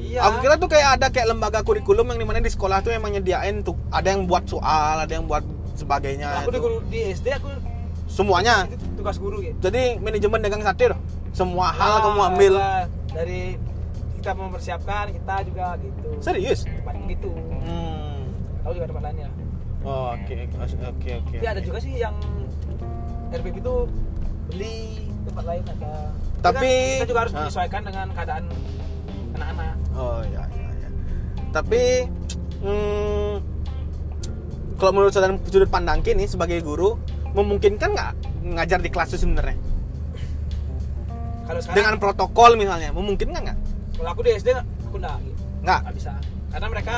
Iya. Aku kira tuh kayak ada kayak lembaga kurikulum yang di mana di sekolah tuh emang nyediain tuh ada yang buat soal, ada yang buat sebagainya. aku di, di SD aku Semuanya. tugas guru gitu. Jadi manajemen dagang sate loh. Semua hal Ah, kamu ambil. ada Dari kita mempersiapkan, kita juga gitu. Serius? Tempatnya gitu. Hmm. Tahu juga tempat lainnya. Oh, oke oke oke. Tapi ada juga sih yang RPP itu beli tempat lain ada. Tapi Tapi- kan kita juga harus Ah. menyesuaikan dengan keadaan anak-anak. Oh ya ya ya. Tapi hmm, kalau menurut sudut sudut pandang kini sebagai guru memungkinkan nggak ngajar di kelas itu sebenarnya Kalau sekarang dengan protokol misalnya memungkinkan nggak? kalau aku di SD aku nggak gitu. Nggak. nggak bisa karena mereka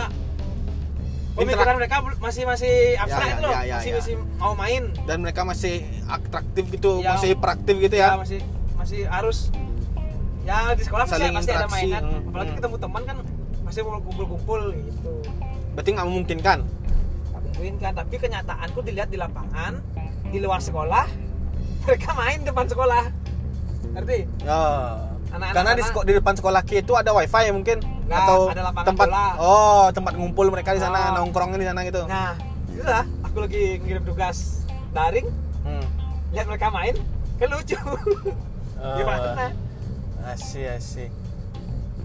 pemikiran mereka masih masih abstrak Ya, ya, itu loh ya, ya, masih ya. masih mau main Dan mereka masih atraktif gitu, Ya. masih praktif gitu ya ya. masih masih harus ya di sekolah pasti, Saling pasti ada mainan hmm, apalagi hmm. ketemu teman kan pasti mau kumpul-kumpul gitu Berarti nggak memungkinkan. Nggak mungkin kan tapi kenyataanku dilihat di lapangan di luar sekolah (laughs) mereka main depan sekolah ngerti Ya. Anak-anak Karena di, di depan sekolah Ki itu ada wifi ya mungkin Nggak, atau ada lapangan tempat bola. oh tempat ngumpul mereka di sana Oh. nongkrongnya di sana gitu. nah itulah aku lagi ngirim tugas daring Hmm. lihat mereka main kan lucu (laughs) Oh. gimana Asih asih.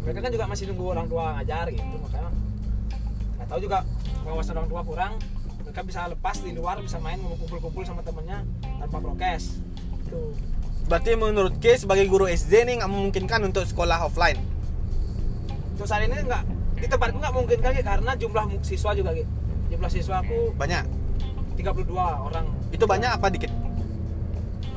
mereka kan juga masih nunggu orang tua ngajar gitu makanya nggak tahu juga pengawasan orang tua kurang mereka bisa lepas di luar bisa main kumpul-kumpul sama temennya tanpa prokes tuh Berarti menurut Ki sebagai guru SD nih nggak memungkinkan untuk sekolah offline. terus hari ini nggak di tempatku nggak mungkin kali karena jumlah siswa juga gitu jumlah siswa aku Banyak. 32 orang Itu banyak apa dikit?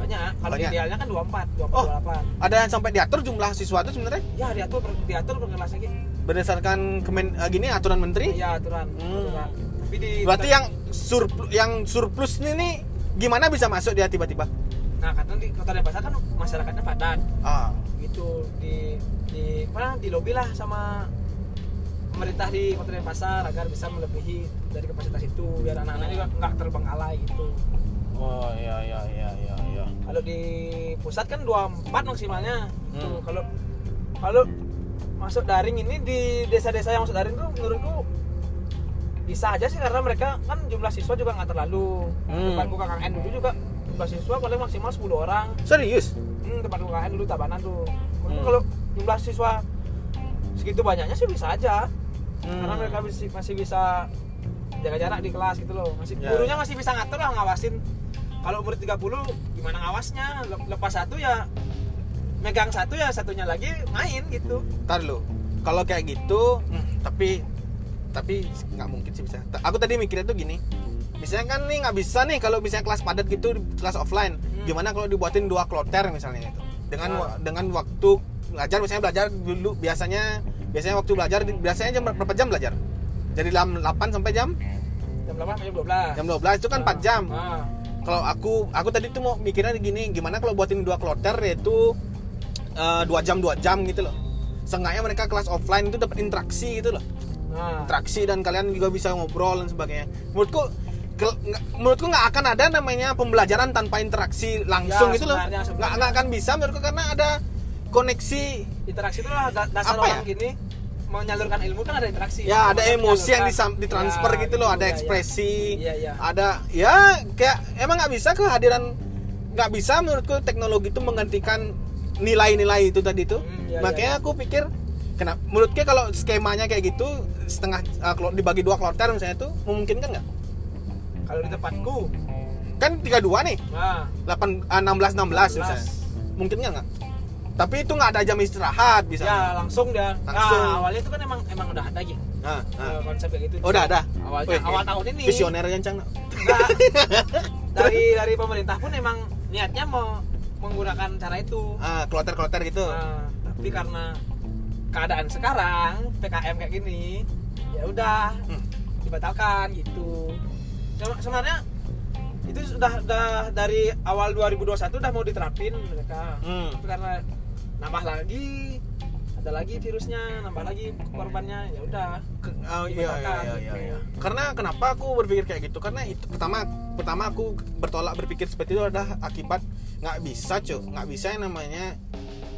Banyak kalau Banyak. idealnya kan 24 24 Oh. 28 Ada yang sampai diatur jumlah siswa itu sebenarnya ya diatur per- diatur per kelas lagi berdasarkan kemen eh, gini aturan menteri. iya aturan, Hmm. aturan. tapi di Berarti yang surplus yang surplus ini nih gimana bisa masuk dia tiba-tiba? nah karena di kota Denpasar kan masyarakatnya padat Ah. gitu di di mana di lobby lah sama pemerintah di kota Denpasar agar bisa melebihi dari kapasitas itu biar anak-anak juga nggak terbengkalai gitu Oh iya iya iya iya iya. kalau di pusat kan 24 maksimalnya Hmm. tuh kalau kalau masuk daring ini di desa-desa yang masuk daring tuh menurutku bisa aja sih karena mereka kan jumlah siswa juga nggak terlalu Hmm. tempatku KKN dulu juga jumlah siswa paling maksimal 10 orang Serius? hmm, tempat KKN dulu Tabanan tuh Hmm. kalau jumlah siswa segitu banyaknya sih bisa aja Hmm. karena mereka masih, masih bisa jaga jarak di kelas gitu loh masih gurunya ya. masih bisa ngatur lah ngawasin kalau murid 30 gimana ngawasnya Le- lepas satu ya megang satu ya satunya lagi main gitu Ntar lo. Kalau kayak gitu, hmm, tapi tapi nggak mungkin sih bisa. Aku tadi mikirnya tuh gini. Misalnya kan nih nggak bisa nih kalau misalnya kelas padat gitu kelas offline. Hmm. Gimana kalau dibuatin dua kloter misalnya itu. Dengan Ah. wa- dengan waktu belajar misalnya belajar dulu biasanya biasanya waktu belajar biasanya jam berapa jam belajar? Jadi jam 8 sampai jam jam 8 sampai jam 12 jam 12 itu kan 4 jam. ah. Kalau aku aku tadi tuh mau mikirnya gini gimana kalau buatin dua kloter yaitu eh, dua jam dua jam gitu loh. Seenggaknya mereka kelas offline itu dapat interaksi gitu loh. Nah. Interaksi dan kalian juga bisa ngobrol dan sebagainya. Menurutku ke- menurutku nggak akan ada namanya pembelajaran tanpa interaksi langsung Ya, gitu loh. nggak nggak akan bisa menurutku karena ada koneksi interaksi itu lah da- dasar Apa orang ya? gini menyalurkan ilmu kan ada interaksi. Ya ada emosi yang disam- ditransfer Ya, gitu loh ada iya, iya. ekspresi Iya, iya. ada ya kayak emang nggak bisa kehadiran nggak bisa menurutku teknologi itu menggantikan nilai-nilai itu tadi tuh. Hmm, iya, makanya aku pikir kenapa menurutnya kalau skemanya kayak gitu setengah uh, dibagi dua kloter misalnya tuh memungkinkan nggak? Kalau di tempatku. Kan tiga dua nih. Nah. 8 enam belas enam belas misalnya. Mungkin nggak tapi itu nggak ada jam istirahat bisa ya langsung dia Langsung. nah, awalnya itu kan emang emang udah ada gitu nah, nah. konsep kayak gitu Oh, udah ada awalnya Wih, awal tahun ini visioner yang cang Enggak. (laughs) dari dari pemerintah pun emang niatnya mau menggunakan cara itu ah kloter kloter gitu Nah, tapi karena keadaan sekarang PKM kayak gini ya udah Hmm. dibatalkan gitu sebenarnya itu sudah sudah dari awal 2021 udah mau diterapin mereka Hmm. tapi karena nambah lagi ada lagi virusnya nambah lagi korbannya ya udah oh, iya, iya, iya, iya, gitu. iya. Karena kenapa aku berpikir kayak gitu? Karena itu pertama pertama aku bertolak berpikir seperti itu adalah akibat nggak bisa cuy nggak bisa yang namanya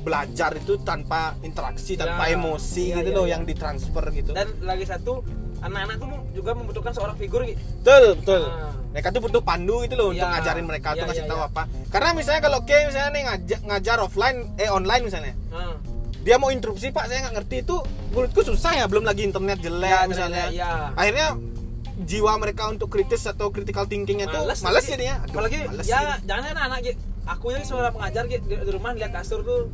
belajar itu tanpa interaksi tanpa Ya, emosi iya, gitu iya, loh iya. yang ditransfer gitu. dan lagi satu anak-anak tuh juga membutuhkan seorang figur gitu betul betul. Ah. Mereka tuh butuh pandu gitu loh untuk Iya, ngajarin mereka iya, untuk ngasih iya, tahu iya. apa. Karena misalnya kalau kayak misalnya nih ngajar, ngajar offline eh online misalnya nah, dia mau interupsi pak saya nggak ngerti itu menurutku susah ya belum lagi internet jelek Ya, misalnya jelek, ya. akhirnya jiwa mereka untuk kritis atau critical thinkingnya tuh Males jadinya Aduh, apalagi males ya sih. jangan anak-anak gitu aku ya seorang pengajar gitu di, di rumah lihat kasur tuh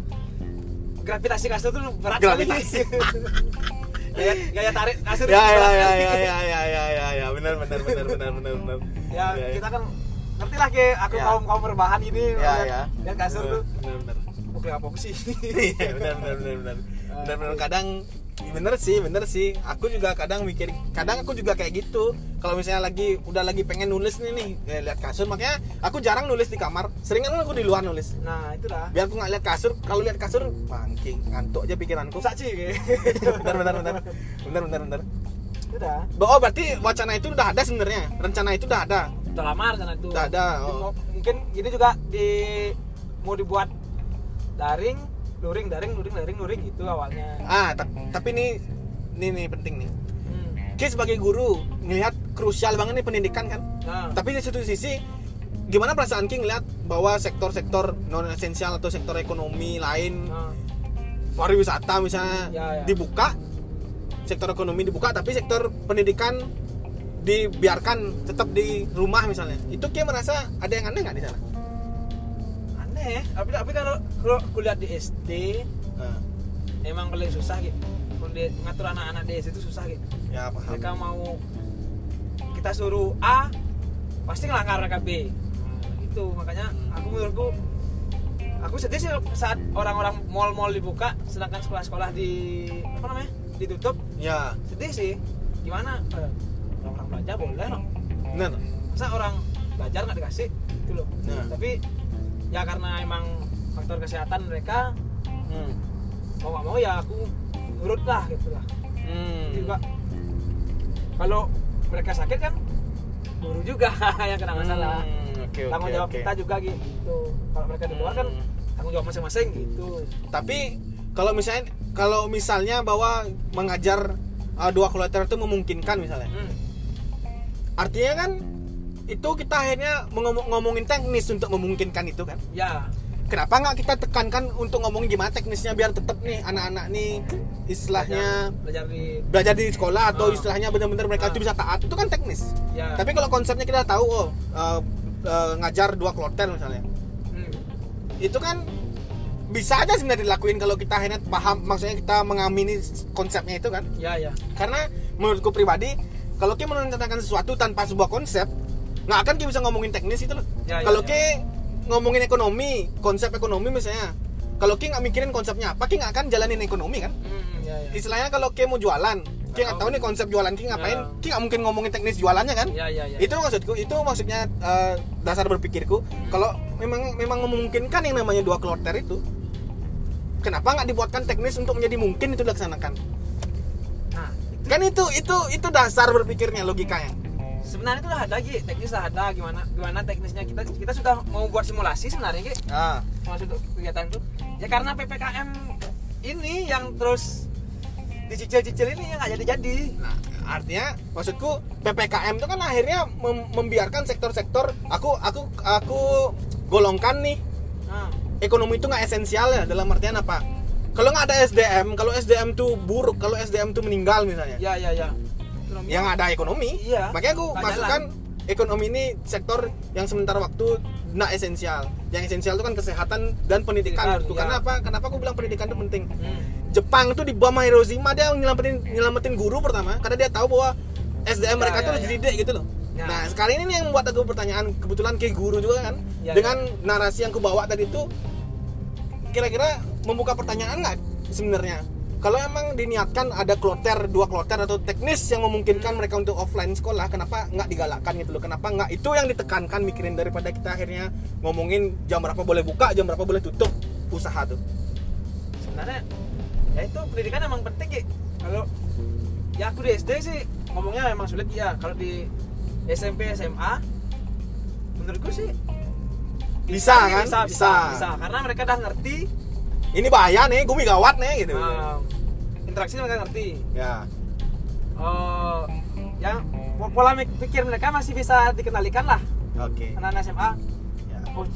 gravitasi kasur tuh berat Gravitasi. (laughs) gaya, gaya tarik kasur ya tuh ya ya ya ya ya ya ya ya. Benar benar benar benar benar benar. Ya, ya, kita kan ngerti lah kayak aku Ya. kaum kaum berbahan ini ya ya. lihat kasur tuh. benar benar. Oke apa sih? Iya, benar benar benar benar. (laughs) Benar benar. Kadang bener sih bener sih. Aku juga kadang mikir kadang aku juga kayak gitu. Kalau misalnya lagi udah lagi pengen nulis nih nih eh, lihat kasur makanya aku jarang nulis di kamar. Seringan aku di luar nulis. Nah itu dah biar aku nggak lihat kasur. Kalau lihat kasur bangking ngantuk aja pikiranku. Saksi kayak (laughs) benar benar benar benar benar benar itu dah oh berarti wacana itu udah ada sebenarnya? Rencana itu udah ada? Udah lama rencana itu. Udah ada, oh. mungkin ini juga di mau dibuat daring luring daring luring daring luring itu awalnya ah ta- tapi ini ini nih penting nih hmm. Kita sebagai guru ngelihat krusial banget nih pendidikan kan nah tapi di satu sisi gimana perasaan King ngeliat bahwa sektor-sektor non esensial atau sektor ekonomi lain nah. pariwisata misalnya Ya, ya. dibuka sektor ekonomi dibuka tapi sektor pendidikan dibiarkan tetap di rumah misalnya itu kayak merasa ada yang aneh nggak di sana aneh tapi tapi kalau kalau aku lihat di SD Nah, emang paling susah gitu. Ngatur anak-anak di SD itu susah gitu. Ya paham. Mereka mau kita suruh A pasti ngelanggar mereka B. Nah, gitu. Makanya aku menurutku aku sedih sih saat orang-orang mall-mall dibuka sedangkan sekolah-sekolah di apa namanya ditutup. Ya. Sedih sih. Gimana? Eh, orang-orang belajar boleh loh bener masa orang belajar nggak dikasih? Gitu loh. Nah. tapi ya karena emang faktor kesehatan mereka hmm. mau nggak mau ya aku nurut lah gitu lah Hmm. juga kalau mereka sakit kan guru juga (laughs) yang kena masalah Hmm, oke, oke, tanggung jawab oke. kita juga gitu kalau mereka di luar kan Hmm. tanggung jawab masing-masing gitu tapi kalau misalnya kalau misalnya bahwa mengajar uh, dua kloter itu memungkinkan misalnya hmm. artinya kan itu kita akhirnya mengomong- ngomongin teknis untuk memungkinkan itu kan? Ya. Kenapa nggak kita tekankan untuk ngomongin gimana teknisnya biar tetap nih anak-anak nih istilahnya belajar, belajar di belajar di sekolah atau Ah. istilahnya benar-benar mereka Ah. itu bisa taat itu kan teknis. Ya. Tapi kalau konsepnya kita tahu oh uh, uh, ngajar dua kloter misalnya. Hmm. itu kan bisa aja sebenarnya dilakuin kalau kita akhirnya paham maksudnya kita mengamini konsepnya itu kan? Ya ya. Karena menurutku pribadi kalau kita merencanakan sesuatu tanpa sebuah konsep nggak akan kita bisa ngomongin teknis itu loh. Ya, ya, kalau ya. kita ngomongin ekonomi konsep ekonomi misalnya. Kalau Ki nggak mikirin konsepnya apa nggak akan jalanin ekonomi kan? Hmm, ya, ya. istilahnya kalau Ki mau jualan Ki nggak tahu nih konsep jualan Ki ngapain Ya. Ki nggak mungkin ngomongin teknis jualannya kan? Ya, ya, ya. itu maksudku itu maksudnya eh, dasar berpikirku. Kalau memang memang memungkinkan yang namanya dua kloter itu kenapa nggak dibuatkan teknis untuk menjadi mungkin itu dilaksanakan? Nah, kan itu itu itu dasar berpikirnya logikanya sebenarnya itu ada Gi, teknis udah ada gimana gimana teknisnya kita kita sudah mau buat simulasi sebenarnya Gi, ah untuk kegiatan itu. Ya karena PPKM ini yang terus dicicil-cicil ini yang nggak jadi-jadi. Nah, artinya maksudku PPKM itu kan akhirnya mem- membiarkan sektor-sektor aku aku aku golongkan nih Nah, ekonomi itu nggak esensial ya dalam artian apa? Kalau nggak ada SDM, kalau SDM tuh buruk, kalau SDM tuh meninggal misalnya, ya ya ya. Ekonomi. yang ada ekonomi. Iya, Makanya aku nggak masukkan ekonomi ini sektor yang sementara waktu nggak esensial. Yang esensial itu kan kesehatan dan pendidikan. Menurutku. iya. Karena apa? Kenapa aku bilang pendidikan itu penting? Hmm. Jepang itu di bawah Hiroshima dia nyelamatin nyelamatin guru pertama karena dia tahu bahwa SDM Ya, mereka ya, tuh harus ya. dididik gitu loh. Ya. Nah sekarang ini yang membuat aku pertanyaan kebetulan kayak guru juga kan Ya, dengan narasi yang kubawa tadi itu kira-kira membuka pertanyaan nggak sebenarnya kalau emang diniatkan ada kloter dua kloter atau teknis yang memungkinkan mereka untuk offline sekolah kenapa nggak digalakkan gitu loh? Kenapa nggak? Itu yang ditekankan mikirin daripada kita akhirnya ngomongin jam berapa boleh buka jam berapa boleh tutup usaha tuh. Sebenarnya ya itu pendidikan emang penting Ki. kalau ya aku di SD sih ngomongnya memang sulit ya. Kalau di SMP SMA menurutku sih Bisa, Ki, kan? bisa, bisa Bisa. bisa. Karena mereka udah ngerti. Ini bahaya nih gumi gawat nih gitu. Um, interaksi mereka ngerti. Ya. Oh yang po- pola pikir mereka masih bisa dikendalikan lah. Oke. Anak-anak SMA ya. oh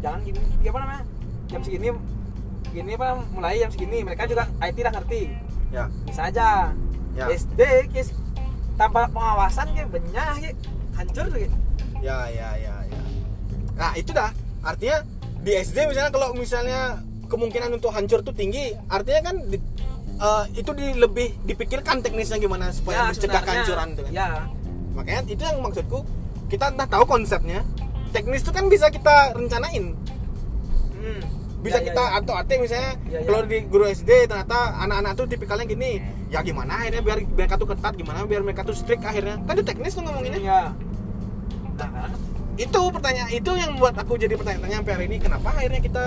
jangan gini ya apa namanya? Jam segini gini apa mulai jam segini. Mereka juga IT udah ngerti. Ya. Bisa aja. Ya. SD kis tanpa pengawasan kayak banyak kayak hancur kayak. ya ya ya ya. Nah itu dah. Artinya di SD misalnya kalau misalnya kemungkinan untuk hancur tuh tinggi artinya kan di- eh, itu di, lebih dipikirkan teknisnya gimana supaya mencegah Ya, sebenarnya, kehancuran tuh kan. ya. Makanya itu yang maksudku kita entah tahu konsepnya teknis itu kan bisa kita rencanain. Hmm. bisa Ya, ya, kita ya. atau ate misalnya Ya, ya. kalau di guru SD ternyata anak-anak tuh tipikalnya gini ya gimana akhirnya biar mereka tuh ketat gimana biar mereka tuh strict akhirnya? Kan itu teknis tuh ngomonginnya. Ya nah kan? Itu pertanyaan itu yang membuat aku jadi pertanyaan sampai hari ini kenapa akhirnya kita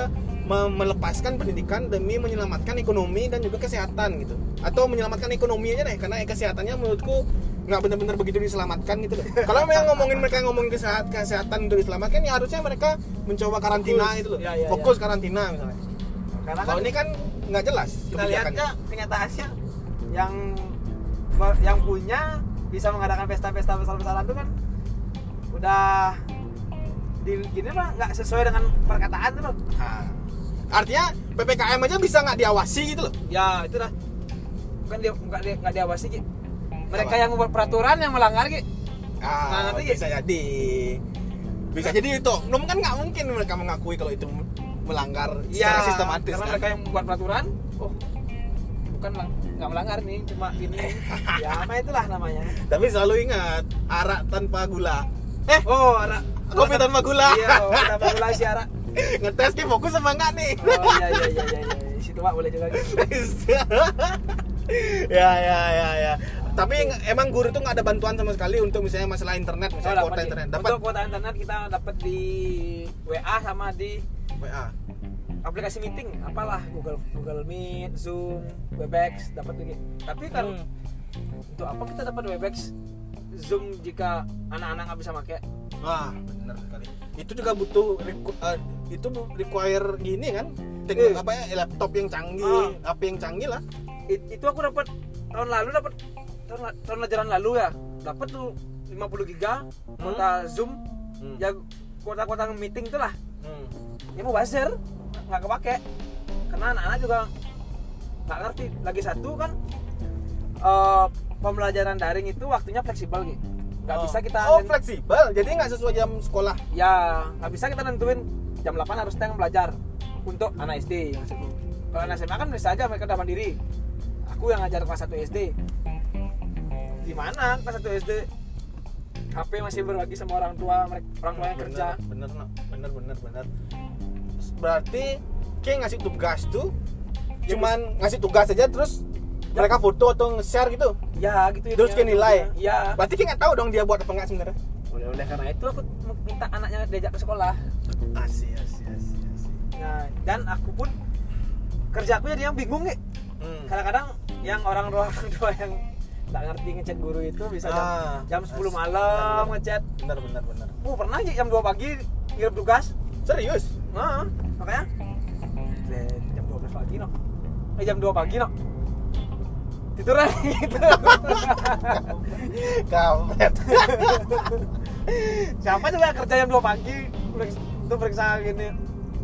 melepaskan pendidikan demi menyelamatkan ekonomi dan juga kesehatan gitu. Atau menyelamatkan ekonomi aja deh karena kesehatannya menurutku nggak benar-benar begitu diselamatkan gitu loh kalau memang (laughs) ngomongin mereka ngomongin kesehatan kesehatan untuk diselamatkan ya harusnya mereka mencoba karantina Fokus. itu loh. Ya, ya, fokus karantina misalnya. Karena kan kalau ini kan nggak jelas kita lihatnya kenyataannya yang yang punya bisa mengadakan pesta-pesta besar-besaran itu kan udah di gini lah nggak sesuai dengan perkataan tuh loh. Nah, artinya ppkm aja bisa nggak diawasi gitu loh ya itu dah bukan dia nggak dia nggak diawasi Ki. mereka Apa? yang membuat peraturan yang melanggar Ki. Ah, Nah, nanti bisa jadi. Bisa jadi itu. Oknum kan nggak mungkin mereka mengakui kalau itu melanggar secara Iya, sistematis karena kan. mereka yang membuat peraturan oh bukan lang- nggak melanggar nih cuma gini (laughs) ya apa itulah namanya Tapi selalu ingat, arak tanpa gula. Eh, oh ada kopi tanpa gula. iya oh, tanpa gula siara Ngetes (laughs) ki fokus sama enggak nih? oh iya iya iya iya iya situ pak boleh juga Ki. (laughs) ya ya ya ya. Tapi ng- emang guru tuh nggak ada bantuan sama sekali untuk misalnya masalah internet, Oh, misalnya kuota dapat, Ki. internet. Dapat untuk kuota internet kita dapat di WA sama di WA. aplikasi meeting apalah Google Google Meet Zoom Webex dapat Ki. tapi kan Hmm. untuk apa kita dapat Webex Zoom jika anak-anak nggak bisa pakai Wah, benar sekali. Itu juga butuh requ- eh, itu require gini kan? Eh. Teknik apa ya? Laptop yang canggih, HP yang canggih lah. It- itu aku dapat tahun lalu dapat tahun, tahun ajaran lalu ya dapat tuh 50 giga kuota Zoom Hmm. ya kuota-kuota meeting itulah Hmm. ya mau buzzer nggak kepake karena anak-anak juga nggak ngerti lagi satu kan eh, pembelajaran daring itu waktunya fleksibel gitu nggak Oh. bisa kita Oh, nen- fleksibel. Jadi nggak sesuai jam sekolah. ya nggak bisa kita nentuin jam 8 harus teng belajar untuk anak SD maksudku kalau anak SMA kan bisa aja mereka udah mandiri aku yang ngajar kelas 1 SD gimana kelas 1 SD HP masih berbagi sama orang tua mereka orang tua yang kerja Bener, bener, bener, bener, bener. Berarti Ki ngasih tugas tuh Ya, cuman ngasih tugas aja terus mereka foto atau nge-share gitu. ya gitu ya Terus Ki nilai. ya Berarti Ki nggak tahu dong dia buat apa nggak sebenarnya. oleh oleh karena itu aku minta anaknya diajak ke sekolah Asih, asih, asih, asih. nah dan aku pun kerjaku jadi yang bingung nih Hmm. kadang-kadang yang orang tua (laughs) orang tua yang nggak ngerti ngechat guru itu bisa jam, Ah, jam 10 as- malam benar. ngechat Benar, benar, benar. uh pernah aja jam 2 pagi ngirim tugas Serius? nah, makanya "Let, jam 12 pagi no eh jam 2 pagi no tidur aja (laughs) gitu Kampret. (laughs) siapa juga kerja jam 2 pagi untuk periksa gini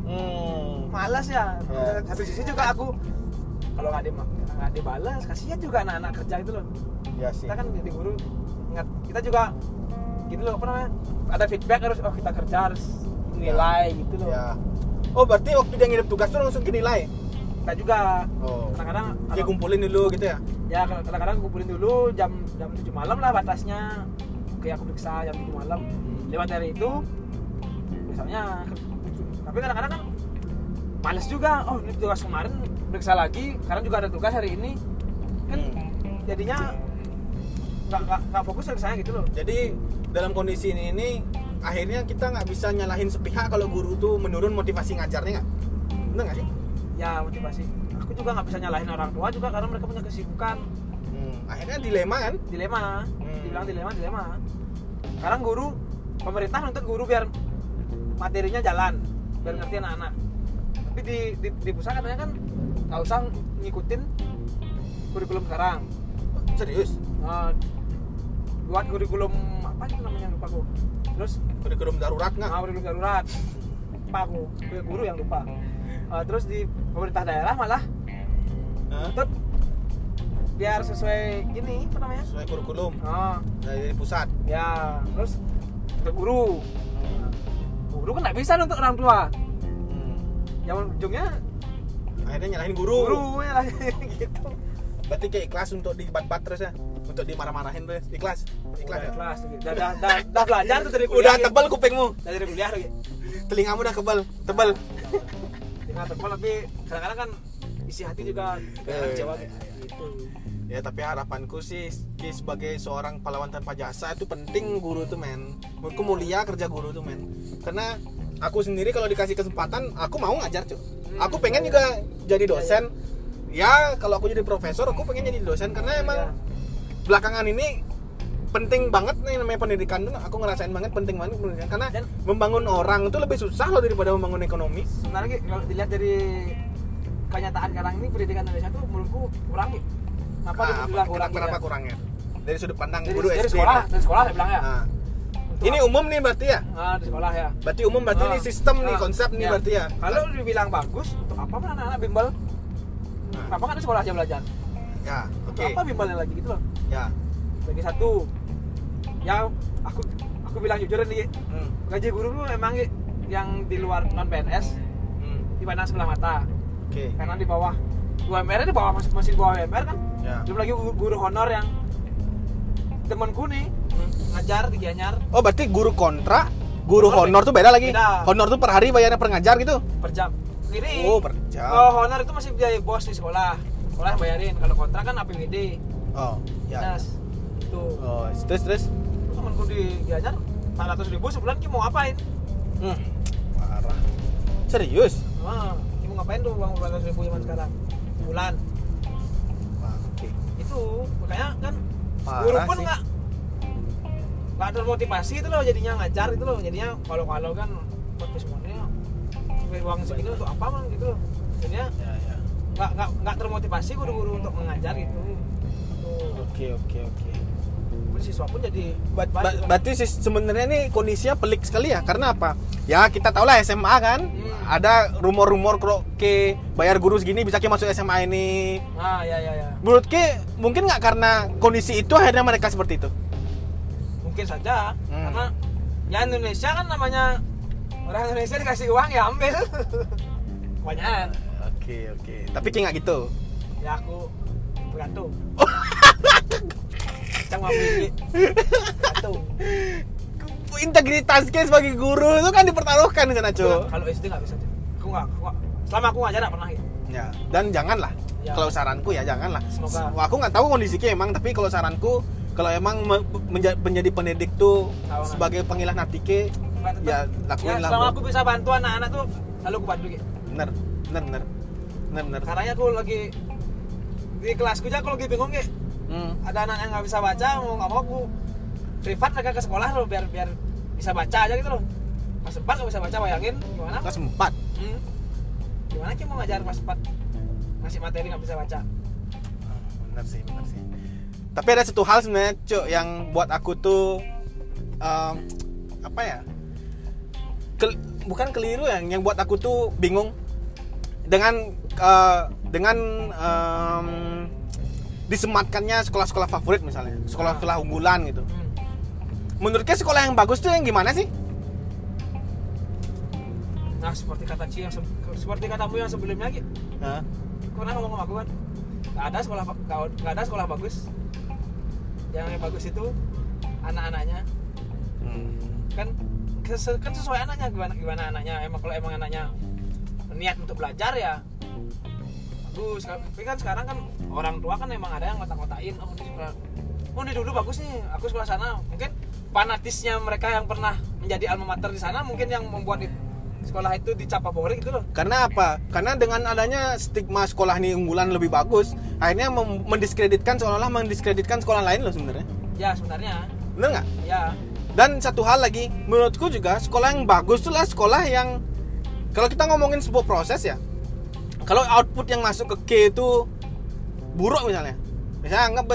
Hmm. malas ya Ya. satu sisi juga aku kalau nggak di nggak dibalas kasihan juga anak-anak kerja itu loh Ya sih. kita kan jadi guru ingat kita juga gitu loh apa namanya ada feedback harus oh kita kerja harus nilai gitu loh Ya. Oh, berarti waktu dia ngirim tugas tuh langsung dinilai. kita juga Oh. kadang-kadang Dia kumpulin dulu gitu ya. Ya kadang-kadang kumpulin dulu jam jam 7 malam lah batasnya. Oke aku periksa jam 7 malam. Lewat dari itu misalnya tapi kadang-kadang kan males juga. Oh ini tugas kemarin periksa lagi. Sekarang juga ada tugas hari ini. Kan jadinya nggak fokus periksanya gitu loh. Jadi dalam kondisi ini, ini akhirnya kita nggak bisa nyalahin sepihak kalau guru tuh menurun motivasi ngajarnya nggak? Bener nggak sih? ya motivasi aku juga nggak bisa nyalahin orang tua juga karena mereka punya kesibukan. Hmm, akhirnya dilema kan? dilema. Hmm. dibilang dilema dilema. Sekarang guru pemerintah nuntut guru biar materinya jalan biar ngerti anak-anak. Tapi di, di, di pusat katanya kan nggak usah ngikutin kurikulum sekarang. Serius? Nah, buat kurikulum apa itu namanya lupa aku. Terus Kurikulum darurat nggak? nah, kurikulum darurat. Lupa aku. Guru yang lupa. Eh, terus di pemerintah daerah malah Nuntut biar sesuai gini apa namanya Sesuai kurikulum oh, dari pusat. ya terus untuk guru guru kan nggak bisa untuk orang tua Hmm. yang ujungnya Akhirnya nyalahin guru. guru ya (laughs) gitu Berarti kayak ikhlas untuk dibat-bat terus ya? Untuk dimarah-marahin terus? Ikhlas? Ikhlas udah ya? gitu. udah, udah, udah, udah belajar tuh dari kuliah Udah gitu. tebal kupingmu? Udah dari kuliah gitu. Telingamu udah kebal? Tebal? tinggal tebal tapi kadang-kadang kan isi hati juga kadang Eh, kecewa iya, gitu. iya. Ya tapi harapanku sih Ki sebagai seorang pahlawan tanpa jasa itu penting guru tuh men. Menurutku mulia kerja guru tuh men. Karena aku sendiri kalau dikasih kesempatan aku mau ngajar cuy Hmm. Aku pengen juga jadi dosen. Ya kalau aku jadi profesor aku pengen jadi dosen. Karena emang Iya. belakangan ini penting banget nih namanya pendidikan tuh. Aku ngerasain banget penting banget pendidikan. Karena Dan- membangun orang itu lebih susah loh daripada membangun ekonomi. Sebenarnya kalau dilihat dari kenyataan sekarang ini pendidikan Indonesia tuh menurutku kurang kenapa Ah, dibilang apa, kurang kenapa ya? kurangnya dari sudut pandang dari, guru dari SD sekolah dari sekolah saya bilang ya. Nah, ini umum nih berarti ya? Ah, di sekolah ya. Berarti umum berarti ini Ah, sistem nih ah, konsep nih ya. berarti ya? Kalau dibilang bagus, untuk apa anak-anak bimbel? Nah, Kenapa kan di sekolah aja belajar? ya oke. apa bimbelnya lagi gitu loh? ya. Lagi satu, yang aku aku bilang jujur nih, Hmm, gaji guru tuh emang yang di luar non PNS hmm, dipandang sebelah mata, oke karena di bawah UMR di bawah masih, masih di bawah UMR kan? ya Belum lagi guru, honor yang temanku nih ngajar di Gianyar oh berarti guru kontra guru Honor honor tuh beda lagi beda. honor tuh per hari bayarnya per ngajar gitu per jam. Ini oh per jam oh, honor itu masih biaya bos di sekolah, sekolah bayarin. Kalau kontrak kan APBD. oh ya Yes. Tuh. oh terus terus temanku di Gianyar 400 ribu sebulan Ki mau ngapain? hmm, parah serius mau ngapain tuh uang 400 ribu zaman sekarang? Bulan. Itu makanya kan guru pun nggak nggak termotivasi itu loh jadinya ngajar itu loh. Jadinya kalau kalau kan podcast semuanya uang segini untuk apa man gitu loh. Jadinya ya ya. nggak nggak nggak termotivasi guru-guru untuk mengajar gitu oke oke oke siswa pun jadi baik ba- berarti sih sebenarnya nih kondisinya pelik sekali ya karena apa? Ya kita tahu lah SMA kan Hmm. ada rumor-rumor kalau ke bayar guru segini bisa ke masuk SMA ini. Ah ya ya ya. Menurut ke mungkin nggak karena kondisi itu akhirnya mereka seperti itu? Mungkin saja Hmm. karena ya Indonesia kan namanya orang Indonesia dikasih uang ya ambil. (laughs) Kebanyakan oke oke. Tapi kayak nggak gitu? Ya aku tergantung (laughs) Cang ambil tergantung integritas ke sebagai guru itu kan dipertaruhkan di sana cuy kalau SD nggak bisa aku nggak selama aku ngajar nggak pernah gitu ya dan janganlah. Ya. kalau saranku ya janganlah. Semoga. Aku nggak tahu kondisinya emang tapi kalau saranku kalau emang me- menja- menjadi pendidik tuh Tahu, sebagai pengilah natike tetap. ya ya lakuin lah selama aku bisa bantu anak-anak tuh lalu aku bantu gitu bener bener bener. Bener bener. Karena aku lagi di kelasku aja aku lagi bingung gitu Hmm. ada anak yang nggak bisa baca mau nggak mau aku privat mereka ke sekolah loh biar biar bisa baca aja gitu loh. Pas empat nggak bisa baca bayangin. Gimana? Kelas 4 hmm. gimana kita mau ngajar pas empat? Ngasih materi nggak bisa baca. Bener sih bener sih. Tapi ada satu hal sebenarnya cuk yang buat aku tuh em, apa ya? Kel- bukan keliru yang yang buat aku tuh bingung. Dengan eh, dengan em, disematkannya sekolah-sekolah favorit misalnya sekolah-sekolah unggulan gitu. Hmm. menurutnya sekolah yang bagus tuh yang gimana sih? Nah seperti kata Ci yang se- seperti katamu yang sebelumnya gitu Hah? pernah ngomong sama aku kan nggak ada sekolah nggak ada sekolah bagus. Yang yang bagus itu anak-anaknya. Hmm. kan kan sesuai anaknya. Gimana gimana anaknya? Emang kalau emang anaknya niat untuk belajar ya bagus tapi kan sekarang kan orang tua kan emang ada yang ngotak-ngotakin oh ini sekolah oh ini dulu bagus nih aku sekolah sana mungkin fanatisnya mereka yang pernah menjadi alma mater di sana mungkin yang membuat di- sekolah itu dicap favorit gitu loh Karena apa? Karena dengan adanya stigma sekolah ini unggulan lebih bagus, akhirnya mendiskreditkan seolah-olah mendiskreditkan sekolah lain loh sebenarnya. ya sebenarnya Bener nggak? ya Dan satu hal lagi, menurutku juga sekolah yang bagus itulah sekolah yang kalau kita ngomongin sebuah proses ya, kalau output yang masuk ke K itu buruk misalnya, misalnya anggap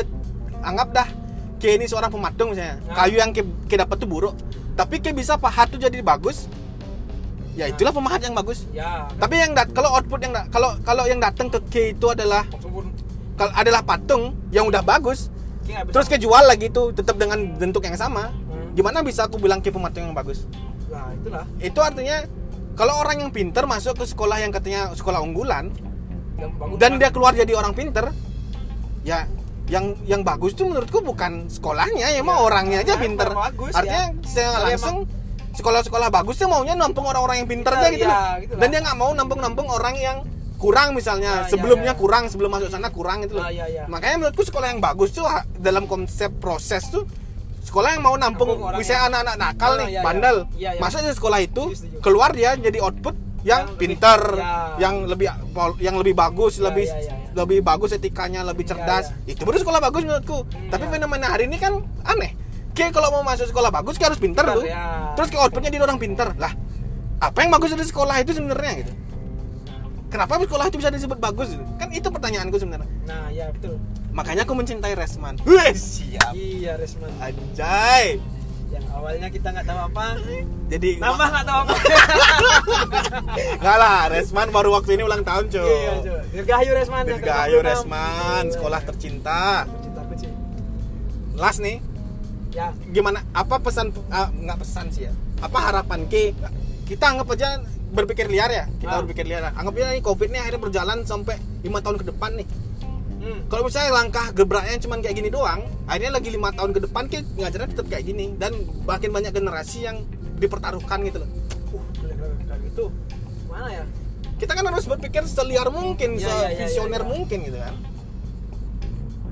anggap dah K ini seorang pematung misalnya, Nah. kayu yang K, K dapat tuh buruk, tapi K bisa pahat tuh jadi bagus, ya itulah pemahat yang bagus. ya Tapi yang dat kalau output yang kalau kalau yang datang ke K itu adalah kalau adalah patung yang udah bagus, terus kejual lagi tuh tetap dengan bentuk yang sama. Hmm. Gimana bisa aku bilang K pematung yang bagus? nah itulah Itu artinya kalau orang yang pinter masuk ke sekolah yang katanya sekolah unggulan yang bagus dan dia keluar jadi orang pinter, ya yang yang bagus tuh menurutku bukan sekolahnya, ya Ya, orangnya aja orangnya pinter. bagus, Artinya ya. secara Tapi langsung sekolah-sekolah bagus tuh maunya nampung orang-orang yang pinter Iya, aja gitu iya, loh. gitu lah. Dan dia nggak mau nampung-nampung orang yang kurang misalnya Ya, ya, sebelumnya ya. kurang sebelum masuk sana kurang itu loh. Ah, iya, iya. Makanya menurutku sekolah yang bagus tuh dalam konsep proses tuh sekolah yang mau nampung misalnya anak-anak nakal Ah, nih, iya, iya. bandel. Iya, iya. Sekolah itu setuju. keluar dia jadi output yang, Yang lebih- pinter, ya. yang lebih yang lebih bagus, Ya, lebih ya, ya, ya. lebih bagus etikanya, lebih cerdas. ya. Itu baru sekolah bagus menurutku. Hmm, Tapi ya. fenomena hari ini kan aneh. Kayak kalau mau masuk sekolah bagus kayak harus pinter tuh. ya. Terus ke outputnya dia orang pinter. Lah, apa yang bagus dari sekolah itu sebenarnya gitu? Kenapa sekolah itu bisa disebut bagus? gitu? Kan itu pertanyaanku sebenarnya. nah ya betul Makanya aku mencintai Resman. (laughs) Wih, siap. iya Resman Anjay. yang awalnya kita nggak tahu apa Jadi nambah nggak tahu apa (laughs) Enggak lah, Resman baru waktu ini ulang tahun, cuy. iya cuy dirgahayu Resman Dirgahayu ke-26. Resman, Iya. sekolah tercinta. Cintaku, Ci. Last nih, ya gimana apa pesan ah, nggak pesan sih ya apa harapan ke kita anggap aja berpikir liar ya kita Ah. berpikir liar anggap aja nih covid ini akhirnya berjalan sampai lima tahun ke depan nih hmm. kalau misalnya langkah gebraknya cuma kayak gini doang akhirnya lagi lima tahun ke depan ke ngajarnya tetap kayak gini dan makin banyak generasi yang dipertaruhkan gitu loh uh kayak gitu mana ya kita kan harus berpikir seliar mungkin Iya, iya, iya, sevisioner iya, iya. mungkin gitu kan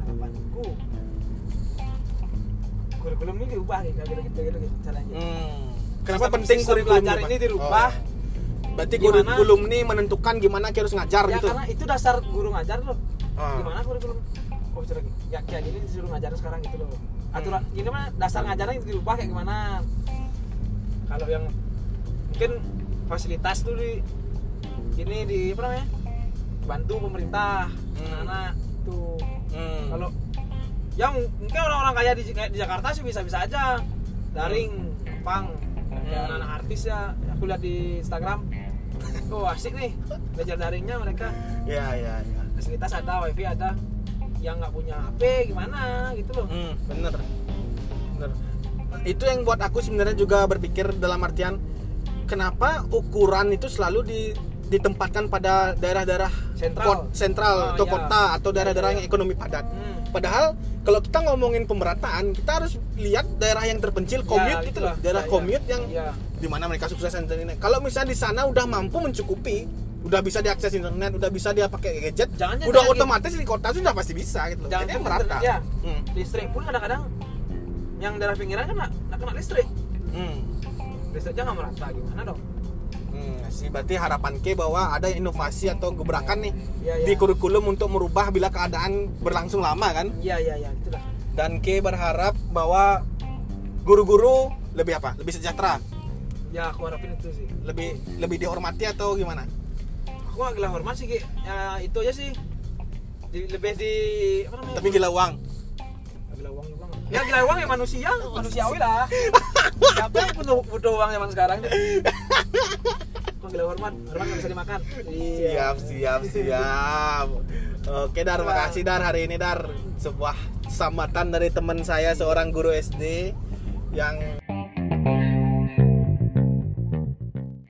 harapanku kurikulum ini diubah nih kayak gitu gitu gitu, gitu caranya hmm. kenapa Sistem- penting kurikulum ini dirubah Oh. berarti Gimana? kurikulum ini menentukan gimana kita harus ngajar ya gitu karena itu dasar guru ngajar loh Ah. gimana kurikulum oh cara ya kayak gini disuruh ngajar sekarang gitu loh aturan Hmm. mah dasar ngajarnya itu dirubah kayak gimana kalau yang mungkin fasilitas tuh di ini di apa namanya bantu pemerintah Hmm. anak tuh Hmm. kalau yang mungkin orang-orang kaya di, kayak di Jakarta sih bisa-bisa aja daring kayak Hmm. anak-anak artis ya aku lihat di Instagram (laughs) oh asik nih belajar daringnya mereka ya ya ya fasilitas ada wifi ada yang nggak punya HP gimana gitu loh Hmm, bener bener itu yang buat aku sebenarnya juga berpikir dalam artian kenapa ukuran itu selalu di ditempatkan pada daerah-daerah Sentral. kot- sentral Ah, atau iya. kota atau daerah-daerah Iya, yang iya. ekonomi padat Hmm. padahal kalau kita ngomongin pemerataan kita harus lihat daerah yang terpencil commute Ya, itu itulah. loh daerah Ya, ya. commute yang ya di mana mereka sukses dan ini kalau misalnya di sana udah mampu mencukupi udah bisa diakses internet, udah bisa dia pakai gadget, Jangan udah jangan otomatis di kota sudah pasti bisa gitu loh. Jangan Jadi merata. internet, ya. Hmm. listrik pun kadang-kadang yang daerah pinggiran kan nggak kena listrik Hmm. listriknya nggak merata gimana dong Hmm, sih berarti harapan ke bahwa ada inovasi atau gebrakan nih Iya, di iya. kurikulum untuk merubah bila keadaan berlangsung lama kan? iya iya iya itulah Dan ke berharap bahwa guru-guru lebih apa? Lebih sejahtera, ya aku harapin itu sih lebih lebih dihormati atau gimana? Aku nggak gila hormat sih ya itu aja sih di, lebih di apa namanya Tapi gila uang. Gila uang juga nggak. ya gila uang ya manusia manusiawi lah siapa yang butuh butuh uang zaman sekarang kok gila hormat hormat nggak bisa dimakan iya Siap, siap, siap. Oke Dar, Wah. makasih Dar hari ini Dar. Sebuah sambatan dari teman saya seorang guru SD yang